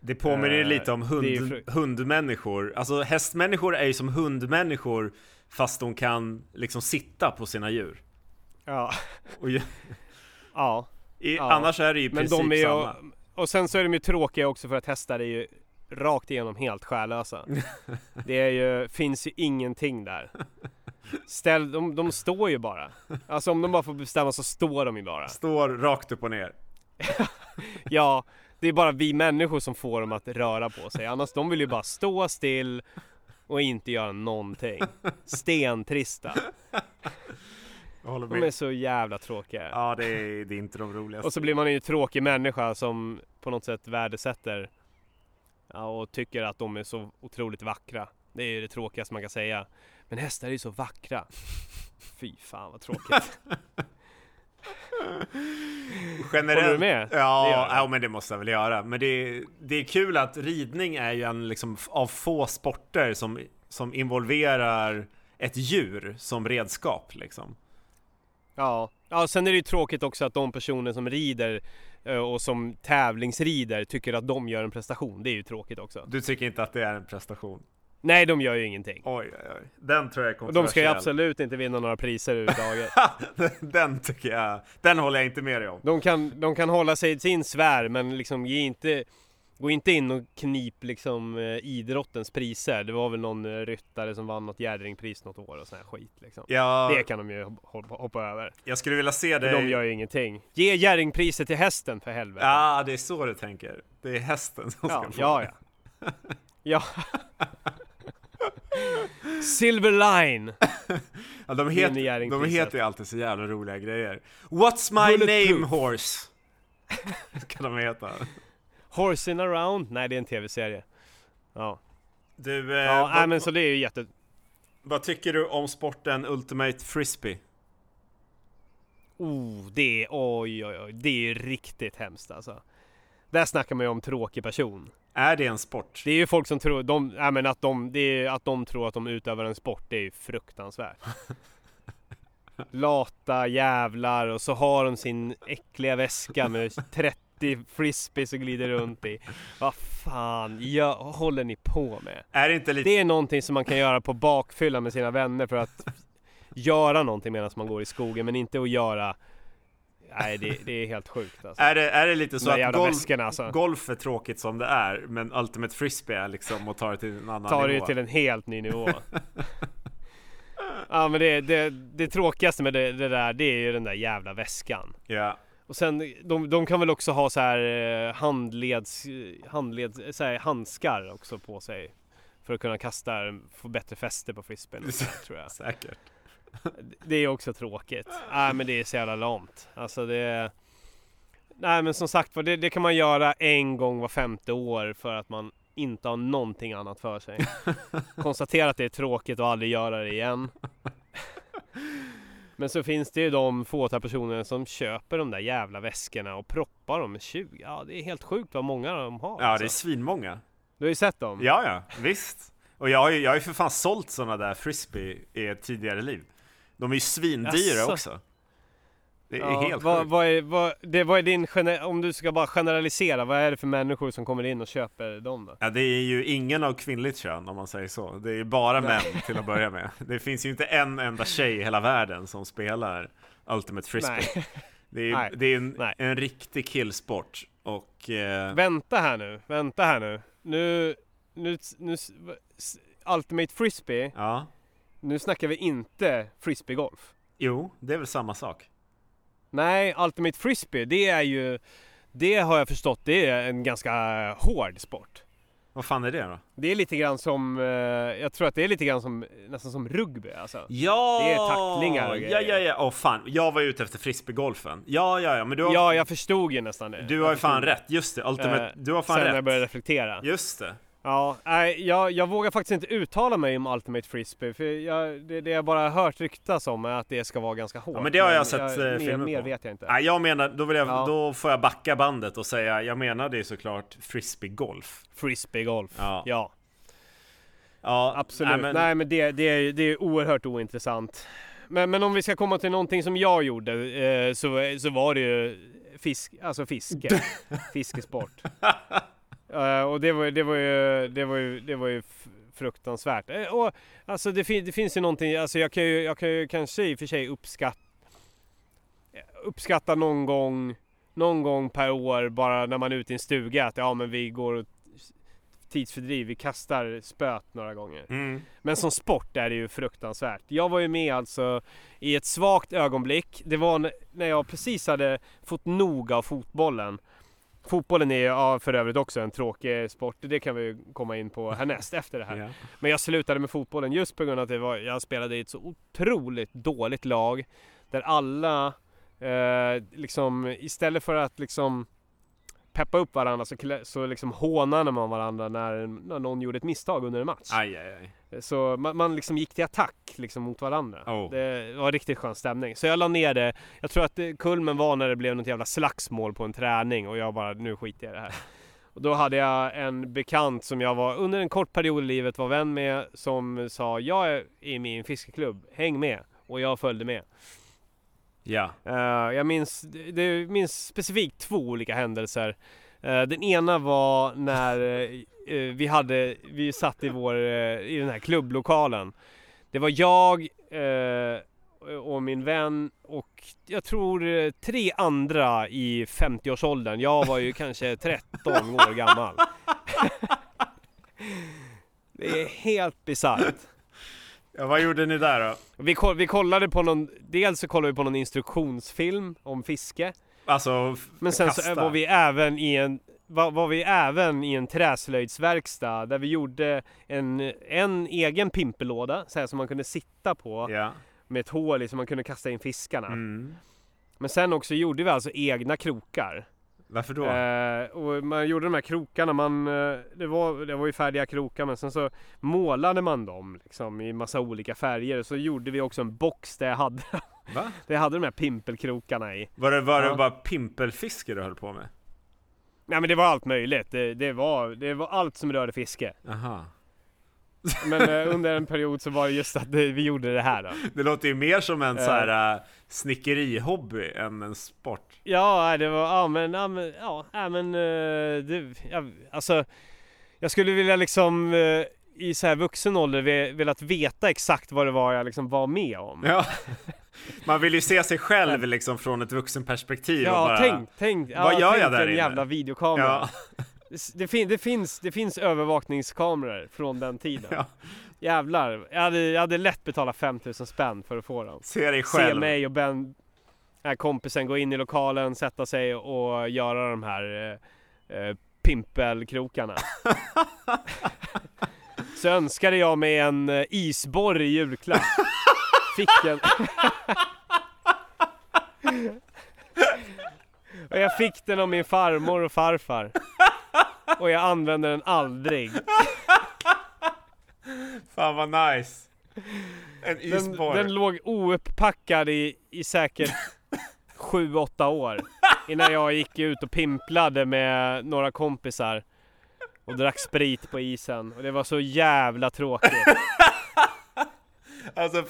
Det påminner ju Eh, lite om det hund, hundmänniskor. Alltså hästmänniskor är ju som hundmänniskor fast de kan liksom sitta på sina djur. Ja. Ju, Ja. i, Ja. Annars är det ju i Men princip de är ju, samma. och sen så är de ju tråkiga också för att hästar är ju rakt igenom helt själlösa. Det är ju, finns ju ingenting där. Ställ, de, de står ju bara. Alltså om de bara får bestämma så står de ju bara. Står rakt upp och ner. Ja, det är bara vi människor som får dem att röra på sig. Annars de vill ju bara stå still och inte göra någonting. Stentrista. De är så jävla tråkiga. Ja, det är, det är inte de roligaste. Och så blir man ju en tråkig människa som på något sätt värdesätter ja, och tycker att de är så otroligt vackra. Det är ju det tråkigaste man kan säga. Men hästar är ju så vackra. Fy fan vad tråkigt. Generellt, Håller du med? Det Ja, jag. ja, men det måste jag väl göra. Men det det är kul att ridning är ju en liksom av få sporter som, som involverar ett djur som redskap liksom. Ja. ja, sen är det ju tråkigt också att de personer som rider eh, och som tävlingsrider tycker att de gör en prestation. Det är ju tråkigt också. Du tycker inte att det är en prestation? Nej, de gör ju ingenting. Oj, oj, oj. Den tror jag är Och de ska ju absolut inte vinna några priser överhuvudtaget. den tycker jag, den håller jag inte med dig om. De kan, de kan hålla sig till sin sfär men liksom ge inte Gå inte in och knip liksom eh, idrottens priser. Det var väl någon eh, ryttare som vann något Jerringpris något år och sån här skit liksom. Ja, Det kan de ju hoppa, hoppa över. jag skulle vilja se För dig... de gör ju ingenting. Ge Jerringpriset till hästen för helvete. Ja, det är så du tänker. Det är hästen som ja, ska få ja, ja. ja. Silver Line! Ja, de, het, de heter ju alltid så jävla roliga grejer. What's my name horse? kan de heta. Horsing around? Nej, det är en tv-serie. Ja, Du, eh, ja vad, men så det är ju jätte... vad tycker du om sporten Ultimate Frisbee? Oh, det är, oj, oj, oj, det är ju riktigt hemskt alltså. Där snackar man ju om tråkig person. Är det en sport? Det är ju folk som tror, de, ja, men att, de, det är, att de tror att de utövar en sport, det är ju fruktansvärt. Lata jävlar och så har de sin äckliga väska med 30 30 frisbees och glider runt i. Vad fan gör, håller ni på med? Är det inte lite... Det är någonting som man kan göra på bakfylla med sina vänner för att göra någonting medan man går i skogen men inte att göra Nej det, det är helt sjukt alltså. Är det, är det lite så De att golf, väskorna, alltså. golf är tråkigt som det är Men Ultimate Frisbee är liksom att ta det till en annan Tar det nivå? ju till en helt ny nivå. ja men det, det, det tråkigaste med det, det där det är ju den där jävla väskan. Ja, Och sen, de, de kan väl också ha så här eh, handleds, handleds, så här handskar också på sig. För att kunna kasta, få bättre fäste på frisbeen och tror jag. säkert Det är också tråkigt. Nej men det är så jävla lamt. Alltså det... Nej men som sagt det, det kan man göra en gång var femte år för att man inte har någonting annat för sig. Konstatera att det är tråkigt och aldrig göra det igen. Men så finns det ju de fåtal personer som köper de där jävla väskorna och proppar dem med 20. Ja det är helt sjukt vad många de har. Ja det är alltså. svinmånga Du har ju sett dem? Ja ja, visst Och jag har ju, jag har ju för fan sålt sådana där frisbee i ett tidigare liv De är ju svindyra Jaså? också Det är Ja, helt vad, sjukt vad, är, vad, det, vad är din, gener- om du ska bara generalisera, vad är det för människor som kommer in och köper dem då? Ja, det är ju ingen av kvinnligt kön om man säger så. Det är ju bara män till att börja med. Det finns ju inte en enda tjej i hela världen som spelar Ultimate Frisbee. Nej. Det är, ju- Nej. det är en, Nej. en riktig killsport. Och eh, Vänta här nu, vänta här nu. Nu, nu, nu, Ultimate Frisbee, ja, nu snackar vi inte frisbeegolf. jo, det är väl samma sak. Nej, Ultimate Frisbee, det är ju, det har jag förstått, det är en ganska hård sport. Vad fan är det då? Det är lite grann som, eh, jag tror att det är lite grann som, nästan som rugby alltså. Ja! Det är tacklingar och Ja, grejer. ja, ja. Åh fan, jag var ute efter frisbeegolfen. Ja, ja, ja, men du har, Ja, jag förstod ju nästan det. du har ju fan rätt. Just det, Ultimate, Eh, du har fan Sen när jag rätt. började reflektera. Just det. Ja, nej, jag, jag vågar faktiskt inte uttala mig om Ultimate Frisbee för jag, det, det jag bara hört ryktas om är att det ska vara ganska hårt. Ja, men det har jag sett, eh, mer, filmer Mer på. vet jag inte. Nej, jag menar, då, vill jag, Ja. då får jag backa bandet och säga, jag menade ju såklart frisbeegolf. Frisbeegolf. Ja. Ja, Ja, absolut. nej, men- Nej men det, det, är, det är oerhört ointressant. Men, men om vi ska komma till någonting som jag gjorde eh, så, så var det ju fisk, alltså fiske. Fiskesport. Eh, och det var, det var ju, det var ju, det var ju fruktansvärt. Eh, och, alltså det, fin, det finns ju någonting, alltså jag kan ju, jag kan ju kanske i och för sig uppskatta uppskatta någon gång någon gång per år bara när man är ute i en stuga att ja men vi går och tidsfördriv, vi kastar spöt några gånger. Mm. Men som sport är det ju fruktansvärt. Jag var ju med alltså i ett svagt ögonblick. Det var när jag precis hade fått nog av fotbollen. Fotbollen är ja, för övrigt också en tråkig sport. Det kan vi komma in på härnäst efter det här. Ja. Men jag slutade med fotbollen just på grund av att det var, jag spelade i ett så otroligt dåligt lag. Där alla eh, liksom istället för att liksom peppa upp varandra så, så liksom hånade man varandra när, när någon gjorde ett misstag under en match. Aj, aj, aj. Så man, man liksom gick till attack liksom mot varandra. Oh. Det var riktigt skön stämning. Så jag la ner det. Jag tror att det, kulmen var när det blev något jävla slagsmål på en träning och jag bara, nu skiter jag i det här. Och då hade jag en bekant som jag var under en kort period i livet var vän med som sa jag är i min fiskeklubb, häng med. Och jag följde med. Ja. Uh, jag minns, det minns specifikt två olika händelser. Uh, den ena var när uh, vi hade, vi satt i vår, i den här klubblokalen. Det var jag och min vän och jag tror tre andra i 50-årsåldern. Jag var ju kanske 13 år gammal. Det är helt bisarrt ja. Vad gjorde ni där då? Vi, koll, vi kollade på någon, dels så kollade vi på någon instruktionsfilm om fiske. Alltså, Men sen så kasta. var vi även i en var, var vi även i en träslöjdsverkstad där vi gjorde en, en egen pimpelåda så här som man kunde sitta på Ja. med ett hål i så man kunde kasta in fiskarna. Mm. Men sen också gjorde vi alltså egna krokar. Varför då? Eh, och man gjorde de här krokarna, man, eh, det, var, det var ju färdiga krokar men sen så målade man dem liksom i massa olika färger. Så gjorde vi också en box där jag hade, Va? där jag hade de här pimpelkrokarna i. Var det, var det Ja. bara pimpelfiske du höll på med? Nej men det var allt möjligt. Det, det, var, det var allt som rörde fiske. Aha. Men eh, under en period så var det just att det, vi gjorde det här då. Det låter ju mer som en Eh. så här äh, snickerihobby än en sport. Ja, det var, ja men, ja men, ja, ja, men eh, det, ja, alltså Jag skulle vilja liksom eh, i så här vuxen ålder ve- velat veta exakt vad det var jag liksom var med om. Ja. Man vill ju se sig själv liksom från ett vuxenperspektiv och Ja, bara... tänk, tänk, ja, Vad gör tänk jag där en inne? jävla videokamera. Ja, Det, fin, det, finns, det finns övervakningskameror från den tiden. Ja. Jävlar, jag hade, jag hade lätt betalat 5000 spänn för att få dem. se dig Se själv. mig och Ben, här kompisen gå in i lokalen, sätta sig och göra de här eh, eh, pimpelkrokarna. Så önskade jag mig en eh, isborre i julklapp. Fick en. och jag fick den av min farmor och farfar. Och jag använde den aldrig. Fan vad nice. En Den, isborre. den låg ouppackad i, i säkert 7-8 år. Innan jag gick ut och pimplade med några kompisar. Och drack sprit på isen. Och det var så jävla tråkigt. Alltså,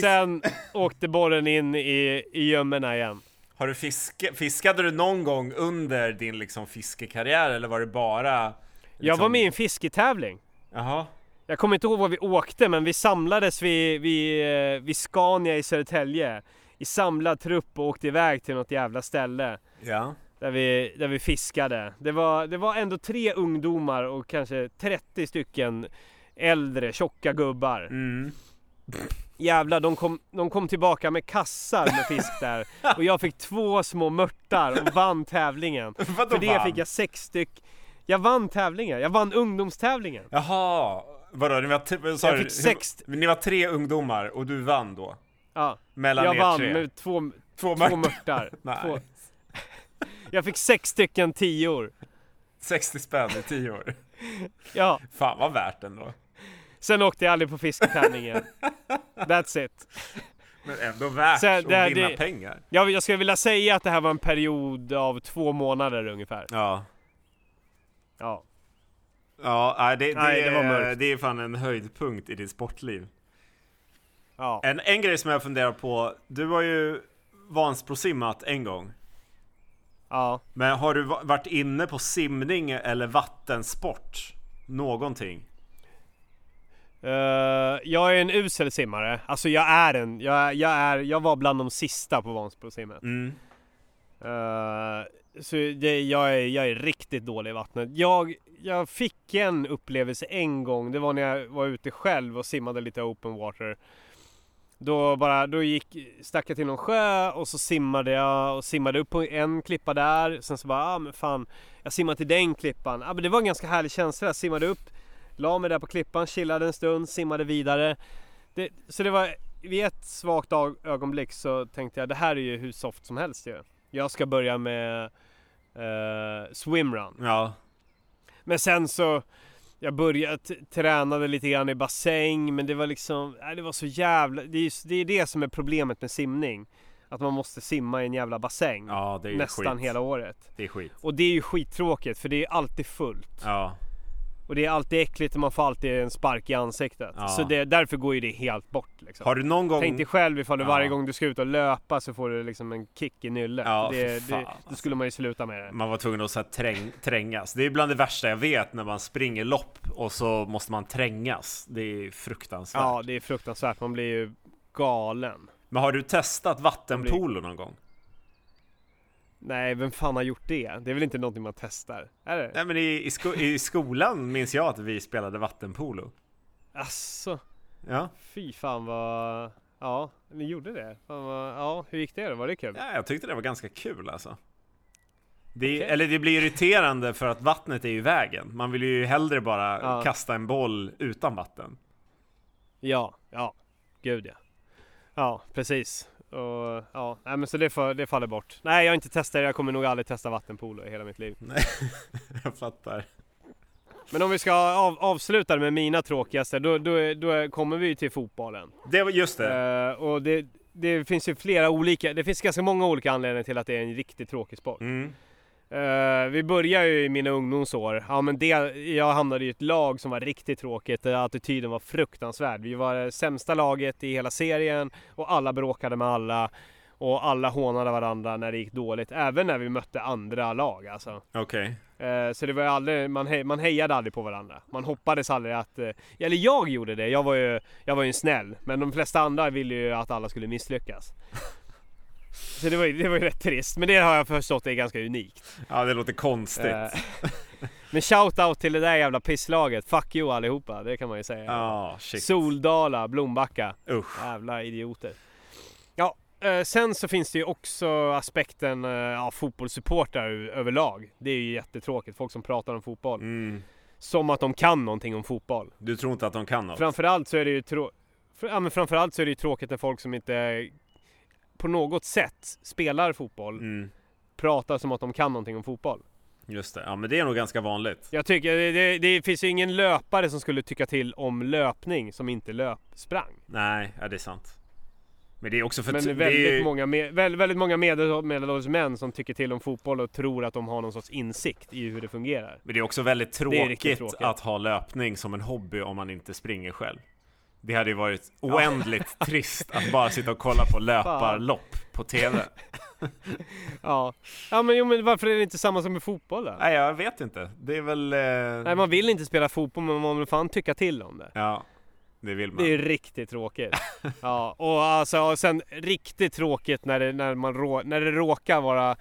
Sen åkte borren in i, i gömmorna igen. Har du fiske, fiskade du någon gång under din liksom fiskekarriär eller var det bara? Jag liksom- var med i en fisketävling. Jaha. Jag kommer inte ihåg var vi åkte men vi samlades vid, vid, eh, vid Scania i Södertälje. I samlad trupp och åkte iväg till något jävla ställe. Ja. Där vi, där vi fiskade. Det var, det var ändå tre ungdomar och kanske 30 stycken äldre tjocka gubbar. Mm. Jävlar, de kom, de kom tillbaka med kassar med fisk där. Och jag fick två små mörtar och vann tävlingen. Vadå För det vann? fick jag sex styck. Jag vann tävlingen, jag vann ungdomstävlingen. Jaha. Vadå, ni var, t- sa Jag fick sex- ni var tre ungdomar och du vann då? Ja, Mellan jag er vann tre? med två, Två två mörtar. Två. Jag fick sex stycken tior. 60 spänn i 10 år. Ja, Fan vad värt ändå. Sen åkte jag aldrig på fisketävlingen. That's it. Men ändå värt Så att det- vinna det- pengar. Jag, jag skulle vilja säga att det här var en period av två månader ungefär. Ja. Ja. Ja, det, det, Nej, det var mörkt. det är fan en höjdpunkt i ditt sportliv. Ja. En, en grej som jag funderar på, du har ju Vansbrosimmat en gång. ja. Men har du va- varit inne på simning eller vattensport? Någonting? Eh, jag är en usel simmare. Alltså jag är en. Jag, jag, är, jag var bland de sista på Vansbrosimmet. Mm. Uh, så det, jag, är, jag är riktigt dålig i vattnet. Jag, jag fick en upplevelse en gång. Det var när jag var ute själv och simmade lite open water. Då bara, då gick, stack jag till någon sjö och så simmade jag och simmade upp på en klippa där. Sen så bara, ah, men fan, jag simmade till den klippan. Ah, men det var en ganska härlig känsla. Jag simmade upp, la mig där på klippan, chillade en stund, simmade vidare. Det, så det var, vid ett svagt ögonblick så tänkte jag, det här är ju hur soft som helst ju. Jag ska börja med eh, swimrun. Ja. Men sen så jag började tränade lite grann i bassäng men det var liksom, nej, det var så jävla, det är, det är det som är problemet med simning. Att man måste simma i en jävla bassäng Ja, nästan skit. hela året. Det är skit. Och det är ju skittråkigt för det är alltid fullt. Ja. Och det är alltid äckligt och man får alltid en spark i ansiktet. Ja. Så det, därför går ju det helt bort liksom. Har du någon gång... Tänk dig själv ifall du Ja. varje gång du ska ut och löpa så får du liksom en kick i nyllet. Ja, det, det, alltså. då skulle man ju sluta med det. Man var tvungen att så träng, trängas. Det är bland det värsta jag vet när man springer lopp och så måste man trängas. Det är fruktansvärt. Ja, det är fruktansvärt. Man blir ju galen. Men har du testat vattenpolo någon gång? Nej, vem fan har gjort det? Det är väl inte någonting man testar? Är det? Nej men i, i, sko i skolan minns jag att vi spelade vattenpolo. Asså, Ja. fy fan vad... Ja, ni gjorde det? Vad... Ja, hur gick det då? Var det kul? ja, jag tyckte det var ganska kul alltså. Det, Okej. Eller det blir irriterande för att vattnet är i vägen. Man vill ju hellre bara Ja. kasta en boll utan vatten. Ja, ja, gud ja. Ja, precis. Och ja, nej men så det, det faller bort. Nej, jag har inte testat det. Jag kommer nog aldrig testa vattenpolo i hela mitt liv. jag fattar. Men om vi ska av, avsluta med mina tråkigaste, då, då, då kommer vi till fotbollen. Det var just det. Eh, och det, det finns ju flera olika, det finns ganska många olika anledningar till att det är en riktigt tråkig sport. Mm. Uh, vi började ju i mina ungdomsår. Ja, men det, jag hamnade i ett lag som var riktigt tråkigt. Där attityden var fruktansvärd. Vi var det sämsta laget i hela serien och alla bråkade med alla. Och alla hånade varandra när det gick dåligt. Även när vi mötte andra lag alltså. Okej. Okay. Uh, så det var aldrig, man, hej, man hejade aldrig på varandra. Man hoppades aldrig att... Uh, eller jag gjorde det. Jag var ju, jag var ju snäll. Men de flesta andra ville ju att alla skulle misslyckas. Så det var, det var ju rätt trist, men det har jag förstått är ganska unikt. Ja, det låter konstigt. Eh, men shout-out till det där jävla pisslaget. Fuck you allihopa, det kan man ju säga. Oh, shit. Soldala, Blombacka. Usch. Jävla idioter. Ja, eh, sen så finns det ju också aspekten eh, ja, fotbollssupportrar överlag. Det är ju jättetråkigt, folk som pratar om fotboll. Mm. Som att de kan någonting om fotboll. Du tror inte att de kan något? Framförallt så är det ju trå- ja, men framförallt så är det ju tråkigt när folk som inte på något sätt spelar fotboll mm. pratar som att de kan någonting om fotboll. Just det, ja men det är nog ganska vanligt. Jag tycker det, det, det finns ju ingen löpare som skulle tycka till om löpning som inte löpsprang. Nej, ja, det är sant. Men det är också för Men väldigt, är... många med, väldigt, väldigt många medelålders män som tycker till om fotboll och tror att de har någon sorts insikt i hur det fungerar. Men det är också väldigt tråkigt, tråkigt. att ha löpning som en hobby om man inte springer själv. Det hade ju varit oändligt ja. trist att bara sitta och kolla på löparlopp på TV. ja. ja, men, jo, men varför är det inte samma som med fotboll då? Nej, jag vet inte. Det är väl... Eh... Nej, man vill inte spela fotboll, men man vill fan tycka till om det. Ja, det vill man. Det är riktigt tråkigt. ja, och alltså och sen riktigt tråkigt när det, när, man rå, när det råkar vara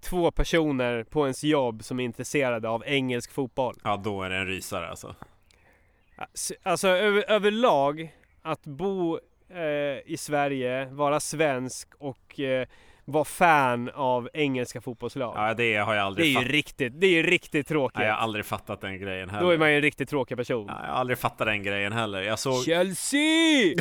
två personer på ens jobb som är intresserade av engelsk fotboll. Ja, då är det en rysare alltså. Alltså över, överlag, att bo eh, i Sverige, vara svensk och eh, vara fan av engelska fotbollslag. Ja, det har jag aldrig Det är ju riktigt, det är riktigt tråkigt. Ja, jag har aldrig fattat den grejen heller. Då är man ju en riktigt tråkig person. Ja, jag har aldrig fattat den grejen heller. Jag såg... Chelsea!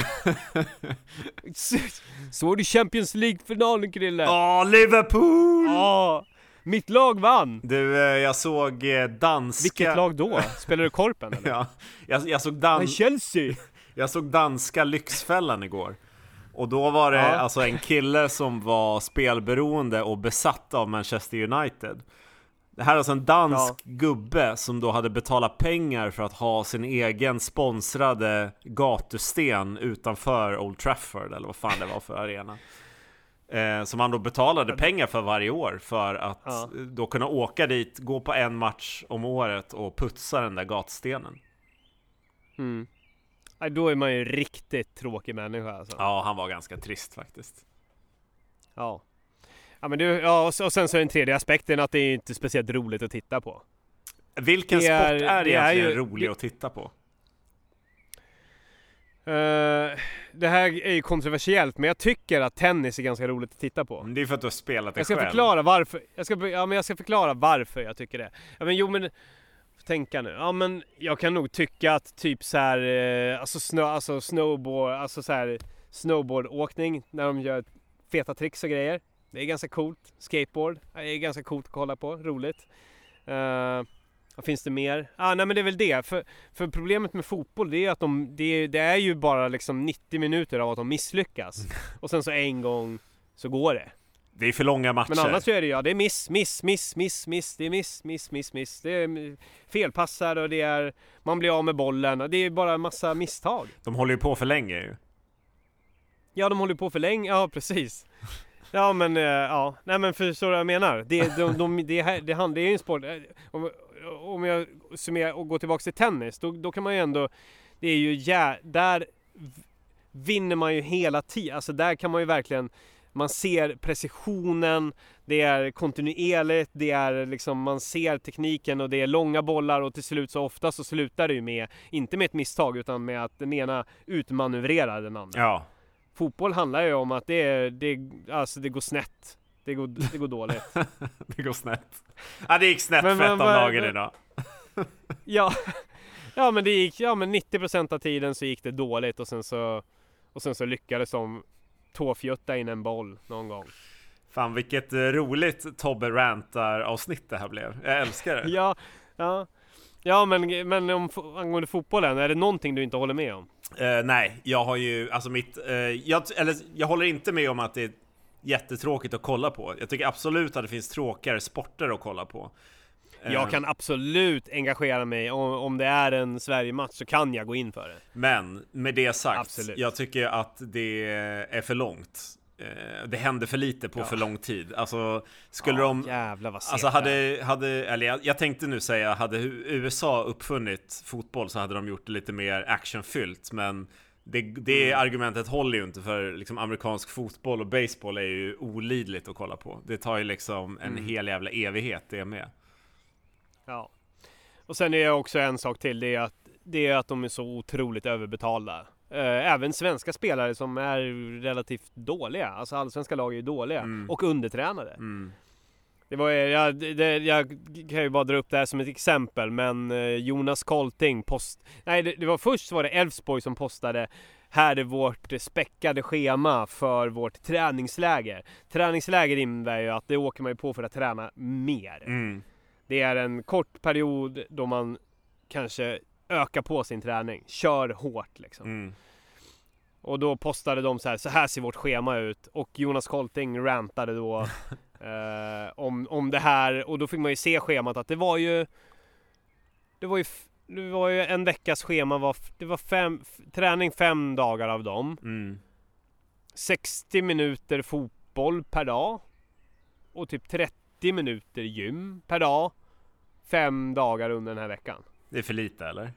Såg du Champions League-finalen Krille? Ja, Liverpool! Ja! Mitt lag vann! Du, eh, jag såg eh, danska... Vilket lag då? Spelar du Korpen eller? ja, jag, jag såg dan... Chelsea! Jag såg danska Lyxfällan igår. Och då var det ja. alltså en kille som var spelberoende och besatt av Manchester United. Det här är alltså en dansk ja. gubbe som då hade betalat pengar för att ha sin egen sponsrade gatusten utanför Old Trafford eller vad fan det var för arena. Eh, som han då betalade pengar för varje år för att ja. då kunna åka dit, gå på en match om året och putsa den där gatstenen. Mm. Då är man ju riktigt tråkig människa alltså. Ja, han var ganska trist faktiskt. Ja. Ja, men du, ja, och sen så är den tredje aspekten att det är inte speciellt roligt att titta på. Vilken är, sport är, är egentligen ju, rolig det, att titta på? Uh, det här är ju kontroversiellt, men jag tycker att tennis är ganska roligt att titta på. Det är för att du har spelat det Jag ska själv. förklara varför. Jag ska, ja, men jag ska förklara varför jag tycker det. Ja, men jo, men tänka nu. Ja, men jag kan nog tycka att typ så här, eh, alltså, snö, alltså snowboard, alltså så här snowboardåkning när de gör feta tricks och grejer. Det är ganska coolt. Skateboard det är ganska coolt att kolla på, roligt. Uh, vad finns det mer? Ah, nej men det är väl det. För, för problemet med fotboll det är att de, det, det, är ju bara liksom 90 minuter av att de misslyckas. Och sen så en gång så går det. Det är för långa matcher. Men annars så är det ja, det är miss, miss, miss, miss, miss, det är miss, miss, miss, miss. Det är felpassar och det är, man blir av med bollen och det är bara en massa misstag. De håller ju på för länge ju. Ja, de håller på för länge, ja precis. Ja men, ja, nej men förstår du vad jag menar? Det, de, de, det, det, det, det är ju en sport, om jag summerar och går tillbaka till tennis, då, då kan man ju ändå, det är ju jä, där vinner man ju hela tiden, alltså där kan man ju verkligen man ser precisionen, det är kontinuerligt, det är liksom, man ser tekniken och det är långa bollar och till slut så ofta så slutar det ju med, inte med ett misstag utan med att den ena utmanövrerar den andra. Ja. Fotboll handlar ju om att det, det, alltså det går snett. Det går, det går dåligt. det går snett. Ja, det gick snett men, för ett av lagen idag. ja, ja, men det gick, ja men 90% av tiden så gick det dåligt och sen så, och sen så lyckades de tåfjutta in en boll någon gång. Fan vilket eh, roligt Tobbe rantar avsnitt det här blev. Jag älskar det. ja, ja. Ja men, men om, angående fotbollen, är det någonting du inte håller med om? Uh, nej, jag har ju, alltså mitt, uh, jag, eller jag håller inte med om att det jättetråkigt att kolla på. Jag tycker absolut att det finns tråkigare sporter att kolla på. Jag Eh, kan absolut engagera mig, om, om det är en Sverige-match så kan jag gå in för det. Men med det sagt, Absolut. jag tycker att det är för långt. Eh, Det händer för lite på Ja. för lång tid. Alltså, skulle ja, de... Jävlar vad Alltså hade, hade, eller jag, jag tänkte nu säga, hade USA uppfunnit fotboll så hade de gjort det lite mer actionfyllt. Men det, det Mm. argumentet håller ju inte för liksom amerikansk fotboll och baseball är ju olidligt att kolla på. Det tar ju liksom en Mm. hel jävla evighet det med. Ja. Och sen är det också en sak till, det är att, det är att de är så otroligt överbetalda. Eh, Även svenska spelare som är relativt dåliga, alltså allsvenska lag är ju dåliga Mm. och undertränade. Mm. Det var, jag, det, jag kan ju bara dra upp det här som ett exempel, men eh, Jonas Kolting post... Nej, det, det var först var det Elfsborg som postade här är vårt späckade schema för vårt träningsläger. Träningsläger innebär ju att det åker man ju på för att träna mer. Mm. Det är en kort period då man kanske ökar på sin träning, kör hårt liksom. Mm. Och då postade de så här, så här ser vårt schema ut. Och Jonas Kolting rantade då eh, om, om det här. Och då fick man ju se schemat att det var ju... Det var ju, det var ju en veckas schema. Var, det var fem, träning fem dagar av dem. Mm. 60 minuter fotboll per dag. Och typ 30 minuter gym per dag. Fem dagar under den här veckan. Det är för lite eller?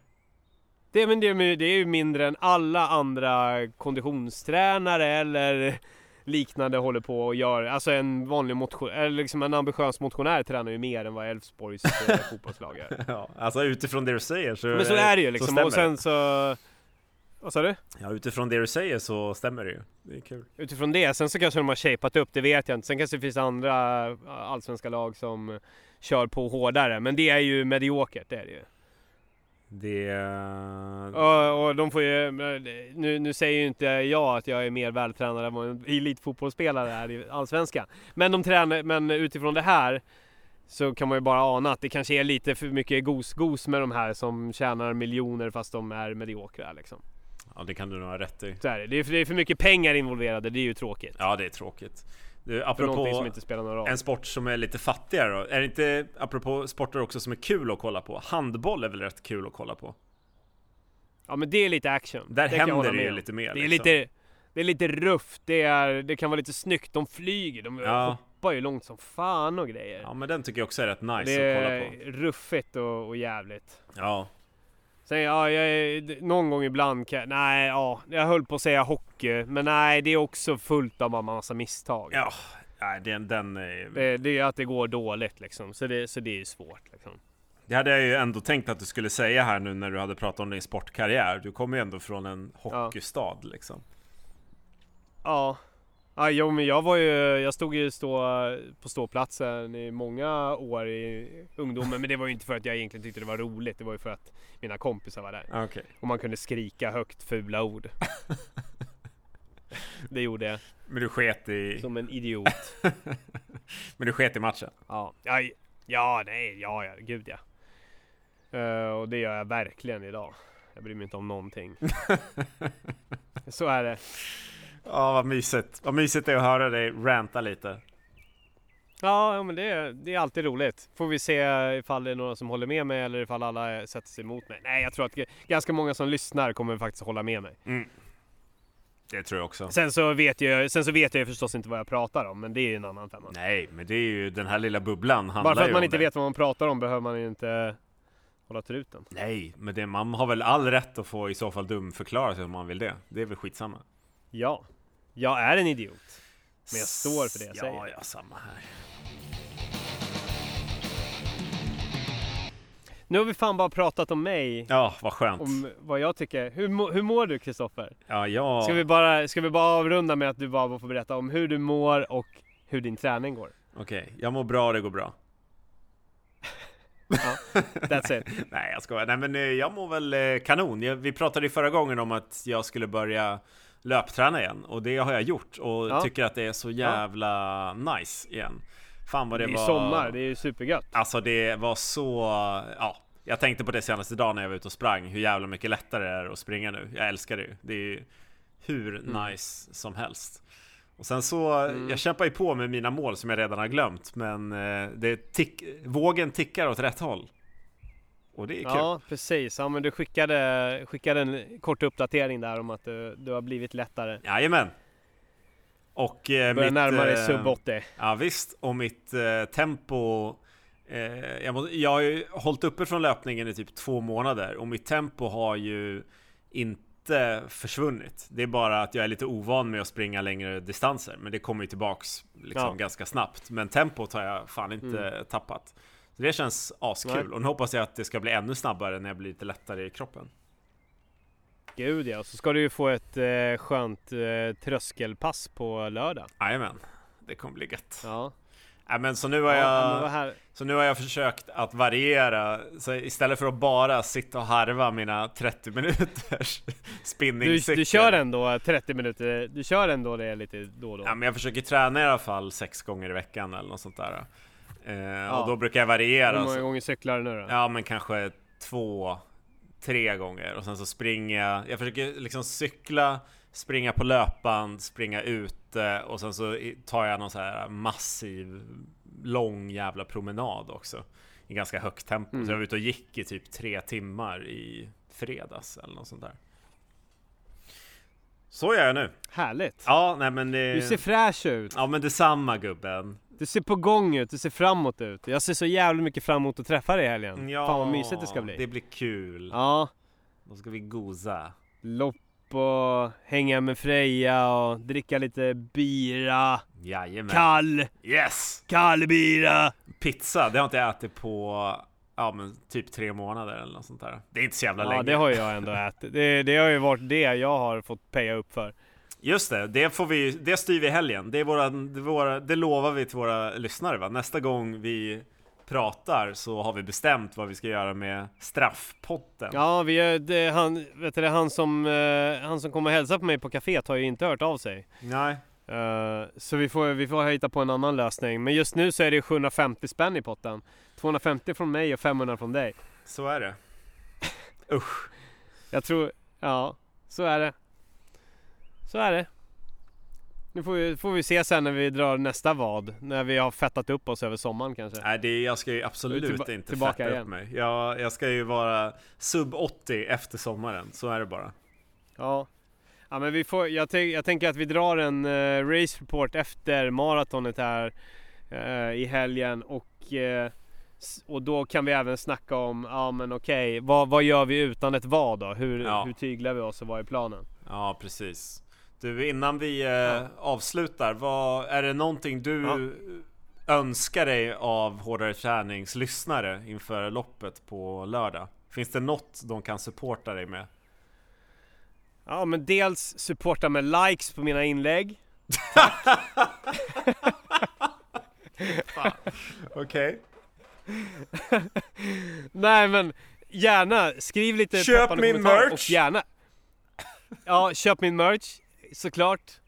Det, men det, det är ju mindre än alla andra konditionstränare eller liknande håller på och gör. Alltså en vanlig motion, eller liksom en ambitiös motionär tränar ju mer än vad Elfsborgs eh, fotbollslag gör. Ja, alltså utifrån det du säger så Men så är det ju liksom. Och sen så... Vad sa du? Ja, utifrån det du säger så stämmer det ju. Det är kul. Utifrån det, sen så kanske de har shapat upp, det vet jag inte. Sen kanske det finns andra eh, allsvenska lag som kör på hårdare. Men det är ju mediokert, det är det ju. Det... Och, och de får ju, nu, nu säger ju inte jag att jag är mer vältränad än vad en elitfotbollsspelare är i Allsvenskan. Men, de tränar, men utifrån det här så kan man ju bara ana att det kanske är lite för mycket gos-gos med de här som tjänar miljoner fast de är mediokra liksom. Ja, det kan du nog ha rätt i. Så är det. Det, är, för- det är för mycket pengar involverade, det är ju tråkigt. Ja, det är tråkigt. Du, som apropå en sport som är lite fattigare då. Är det inte, apropå sporter också som är kul att kolla på? Handboll är väl rätt kul att kolla på? Ja men det är lite action. Där det händer det ju lite mer. Det är liksom. lite, det är lite rufft, det, är, det kan vara lite snyggt, de flyger, de Ja. hoppar ju långt som fan och grejer. Ja, men den tycker jag också är rätt nice det att kolla är på. ruffigt och, och jävligt. Ja. Sen ja, jag någon gång ibland kan nej ja, jag höll på att säga hockey, men nej det är också fullt av en massa misstag. Ja, nej, den, den är... Det, det är att det går dåligt liksom, så det, så det är svårt liksom. Det hade jag ju ändå tänkt att du skulle säga här nu när du hade pratat om din sportkarriär. Du kommer ju ändå från en hockeystad liksom. Ja. Ja, jo, men jag var ju, jag stod ju stå, på ståplatsen i många år i ungdomen, men det var ju inte för att jag egentligen tyckte det var roligt, det var ju för att mina kompisar var där. Okej. Och man kunde skrika högt fula ord. det gjorde jag, Men du sket i... som en idiot. Men du sket i matchen? Ja, ja, ja nej, ja, ja, gud ja. Eh, och det gör jag verkligen idag. Jag bryr mig inte om någonting. Så är det. Ja, vad mysigt. Vad mysigt det är att höra dig ranta lite. Ja, men det, är- det är alltid roligt. Får vi se ifall det är några som håller med mig eller ifall alla sätter sig emot mig. Nej, jag tror att ganska många som lyssnar kommer faktiskt hålla med mig. Det tror jag också. Sen så vet jag, sen så vet jag förstås inte vad jag pratar om, men det är ju en annan femma. Nej, men det är ju den här lilla bubblan handlar Bara för att man inte det. vet vad man pratar om behöver man ju inte hålla truten. Nej, men det, man har väl all rätt att få i så fall dumförklara sig om man vill det. Det är väl skitsamma. Ja, jag är en idiot. Men jag står för det jag ja, säger. Ja, ja, samma här. Nu har vi fan bara pratat om mig. Ja, vad skönt. Om vad jag tycker. Hur, hur mår du Kristoffer? Ja, ja. Ska, vi bara, ska vi bara avrunda med att du bara får berätta om hur du mår och hur din träning går? Okej, jag mår bra, det går bra. That's it. Nej, jag skojar. Nej, men eh, jag mår väl eh, kanon. Jag, vi pratade ju förra gången om att jag skulle börja löpträna igen och det har jag gjort och Ja. tycker att det är så jävla nice igen. Fan vad Det det, är var. sommar, det är ju supergött. Alltså det var så, ja. Jag tänkte på det senaste dagen när jag var ute och sprang, hur jävla mycket lättare det är att springa nu. Jag älskar det ju. Det är ju hur Mm. nice som helst. Och sen så, mm. jag kämpar ju på med mina mål som jag redan har glömt, men eh, det tick, vågen tickar åt rätt håll. Och det är kul. Ja, precis. Ja, men du skickade, skickade en kort uppdatering där om att du, du har blivit lättare. Jajamän. Och eh, Börjar närma dig sub 80. Ja visst, och mitt eh, tempo eh, jag, må, jag har ju hållit uppe från löpningen i typ två månader och mitt tempo har ju inte försvunnit. Det är bara att jag är lite ovan med att springa längre distanser, men det kommer ju tillbaks liksom ja. ganska snabbt. Men tempot har jag fan inte mm. tappat. Så det känns askul Nej. och nu hoppas jag att det ska bli ännu snabbare när jag blir lite lättare i kroppen. Gud ja, så ska du ju få ett eh, skönt eh, tröskelpass på lördag. Jajamän, det kommer bli gött. Ja. Ja, men så nu har jag ja, Så nu har jag försökt att variera Så istället för att bara sitta och harva mina 30 minuters spinningcykel du, du kör ändå 30 minuter Du kör ändå det lite då och då Ja men jag försöker träna i alla fall sex gånger i veckan eller något sånt där eh, ja. Och då brukar jag variera Hur många gånger cyklar du nu då? Ja men kanske två Tre gånger och sen så springer jag Jag försöker liksom cykla springa på löpband, springa ute och sen så tar jag någon så här massiv lång jävla promenad också i ganska högt tempo. Mm. Så jag var ute och gick i typ tre timmar i fredags eller något sånt där. Så gör jag nu. Härligt! Ja, nej men det... Du ser fräsch ut! Ja men detsamma gubben! Du ser på gång ut, du ser framåt ut. Jag ser så jävla mycket fram emot att träffa dig i helgen. Ja, Fan vad mysigt det ska bli. det blir kul. Ja. Då ska vi goza. Lopp och hänga med Freja och dricka lite bira. Jajamän. Kall! Yes! Kall bira! Pizza, det har inte jag ätit på ja, men typ tre månader eller något sånt där. Det är inte så jävla ja, länge. Ja, det har jag ändå ätit. Det, det har ju varit det jag har fått peja upp för. Just det, det, får vi, det styr vi i helgen. Det, är våra, det, våra, det lovar vi till våra lyssnare va? Nästa gång vi pratar så har vi bestämt vad vi ska göra med straffpotten. Ja, vi är, det, han, vet du, han, som, uh, han som kommer hälsa på mig på kaféet har ju inte hört av sig. Nej. Uh, så vi får, vi får hitta på en annan lösning. Men just nu så är det 750 spänn i potten. 250 från mig och 500 från dig. Så är det. Usch. Jag tror, ja, så är det. Så är det. Nu får vi, får vi se sen när vi drar nästa vad. När vi har fettat upp oss över sommaren kanske. Nej, det, jag ska ju absolut tillba inte fetta igen. upp mig. Jag, jag ska ju vara sub 80 efter sommaren. Så är det bara. Ja. Ja men vi får, jag, jag tänker att vi drar en uh, race report efter maratonet här uh, i helgen och uh, och då kan vi även snacka om, ja men okej, okay, vad, vad gör vi utan ett vad då? Hur, ja. hur tyglar vi oss och vad är planen? Ja precis. Du, innan vi eh, ja. avslutar, vad, är det någonting du ja. önskar dig av Hårdare Träningslyssnare inför loppet på lördag? Finns det något de kan supporta dig med? Ja, men dels supporta med likes på mina inlägg. Okej. Nej men gärna, skriv lite Köp min merch! Och gärna Ja, köp min merch såklart.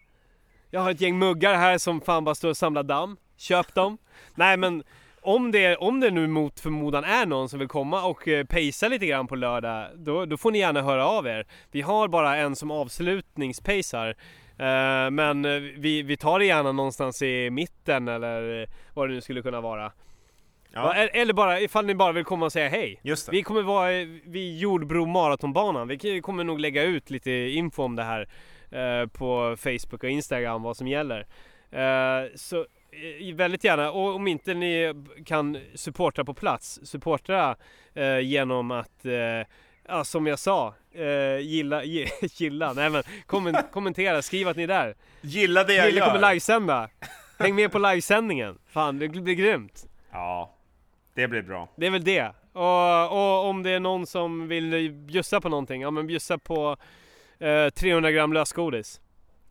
Jag har ett gäng muggar här som fan bara står och samlar damm. Köp dem. Nej men om det, om det nu mot förmodan är någon som vill komma och eh, pacea lite grann på lördag, då, då får ni gärna höra av er. Vi har bara en som avslutningspacear. Eh, men eh, vi, vi tar det gärna någonstans i mitten eller vad det nu skulle kunna vara. Ja. Eller bara ifall ni bara vill komma och säga hej. Vi kommer vara vid Jordbro maratonbanan. Vi kommer nog lägga ut lite info om det här Eh, på Facebook och Instagram vad som gäller. Eh, så eh, väldigt gärna, och om inte ni kan supporta på plats, supporta genom att Ja, som jag sa, eh, gilla, gilla, nej men kommentera, skriv att ni är där. Gilla det jag Gilla gör. kommer livesända. Häng med på livesändningen. Fan, det blir grymt. Ja, det blir bra. Det är väl det. Och, och om det är någon som vill bjussa på någonting, ja men bjussa på 300 eh, gram lösgodis.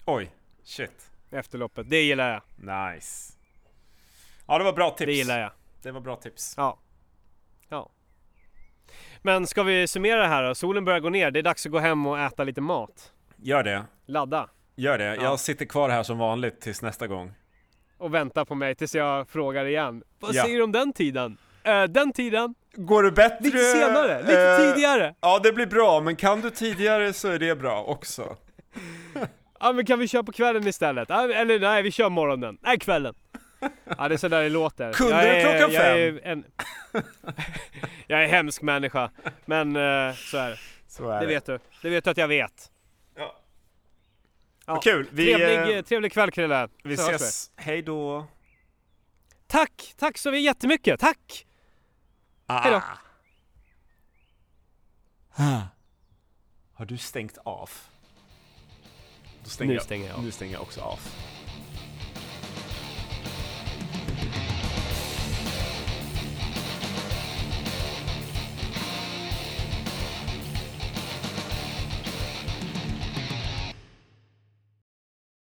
Oj, shit. Efter loppet. Det gillar jag. Nice. Ja, det var bra tips. Det gillar jag. Det var bra tips. Ja. Ja. Men ska vi summera det här då? Solen börjar gå ner. Det är dags att gå hem och äta lite mat. Gör det. Ladda. Gör det. Ja. Jag sitter kvar här som vanligt tills nästa gång. Och väntar på mig tills jag frågar igen. Vad ja. säger du om den tiden? Uh, den tiden. Går det bättre? Lite senare, lite uh, tidigare. Ja, det blir bra, men kan du tidigare så är det bra också. Ja men kan vi köra på kvällen istället? Eller nej, vi kör morgonen. Nej, kvällen. Ja det är sådär det låter. Kunde jag du klockan jag fem? Är en, jag är hemsk människa. Men eh, så är det. Så är Det vet du. Det vet du att jag vet. Ja. Ja. Vad kul! Vi, trevlig, eh, eh, trevlig kväll Krille. vi Så ses. Hej då! Tack! Tack så jättemycket. Tack! Ah. Hej då. Har du stängt av? Då stänger Nu jag, stänger jag av. Nu stänger jag också av.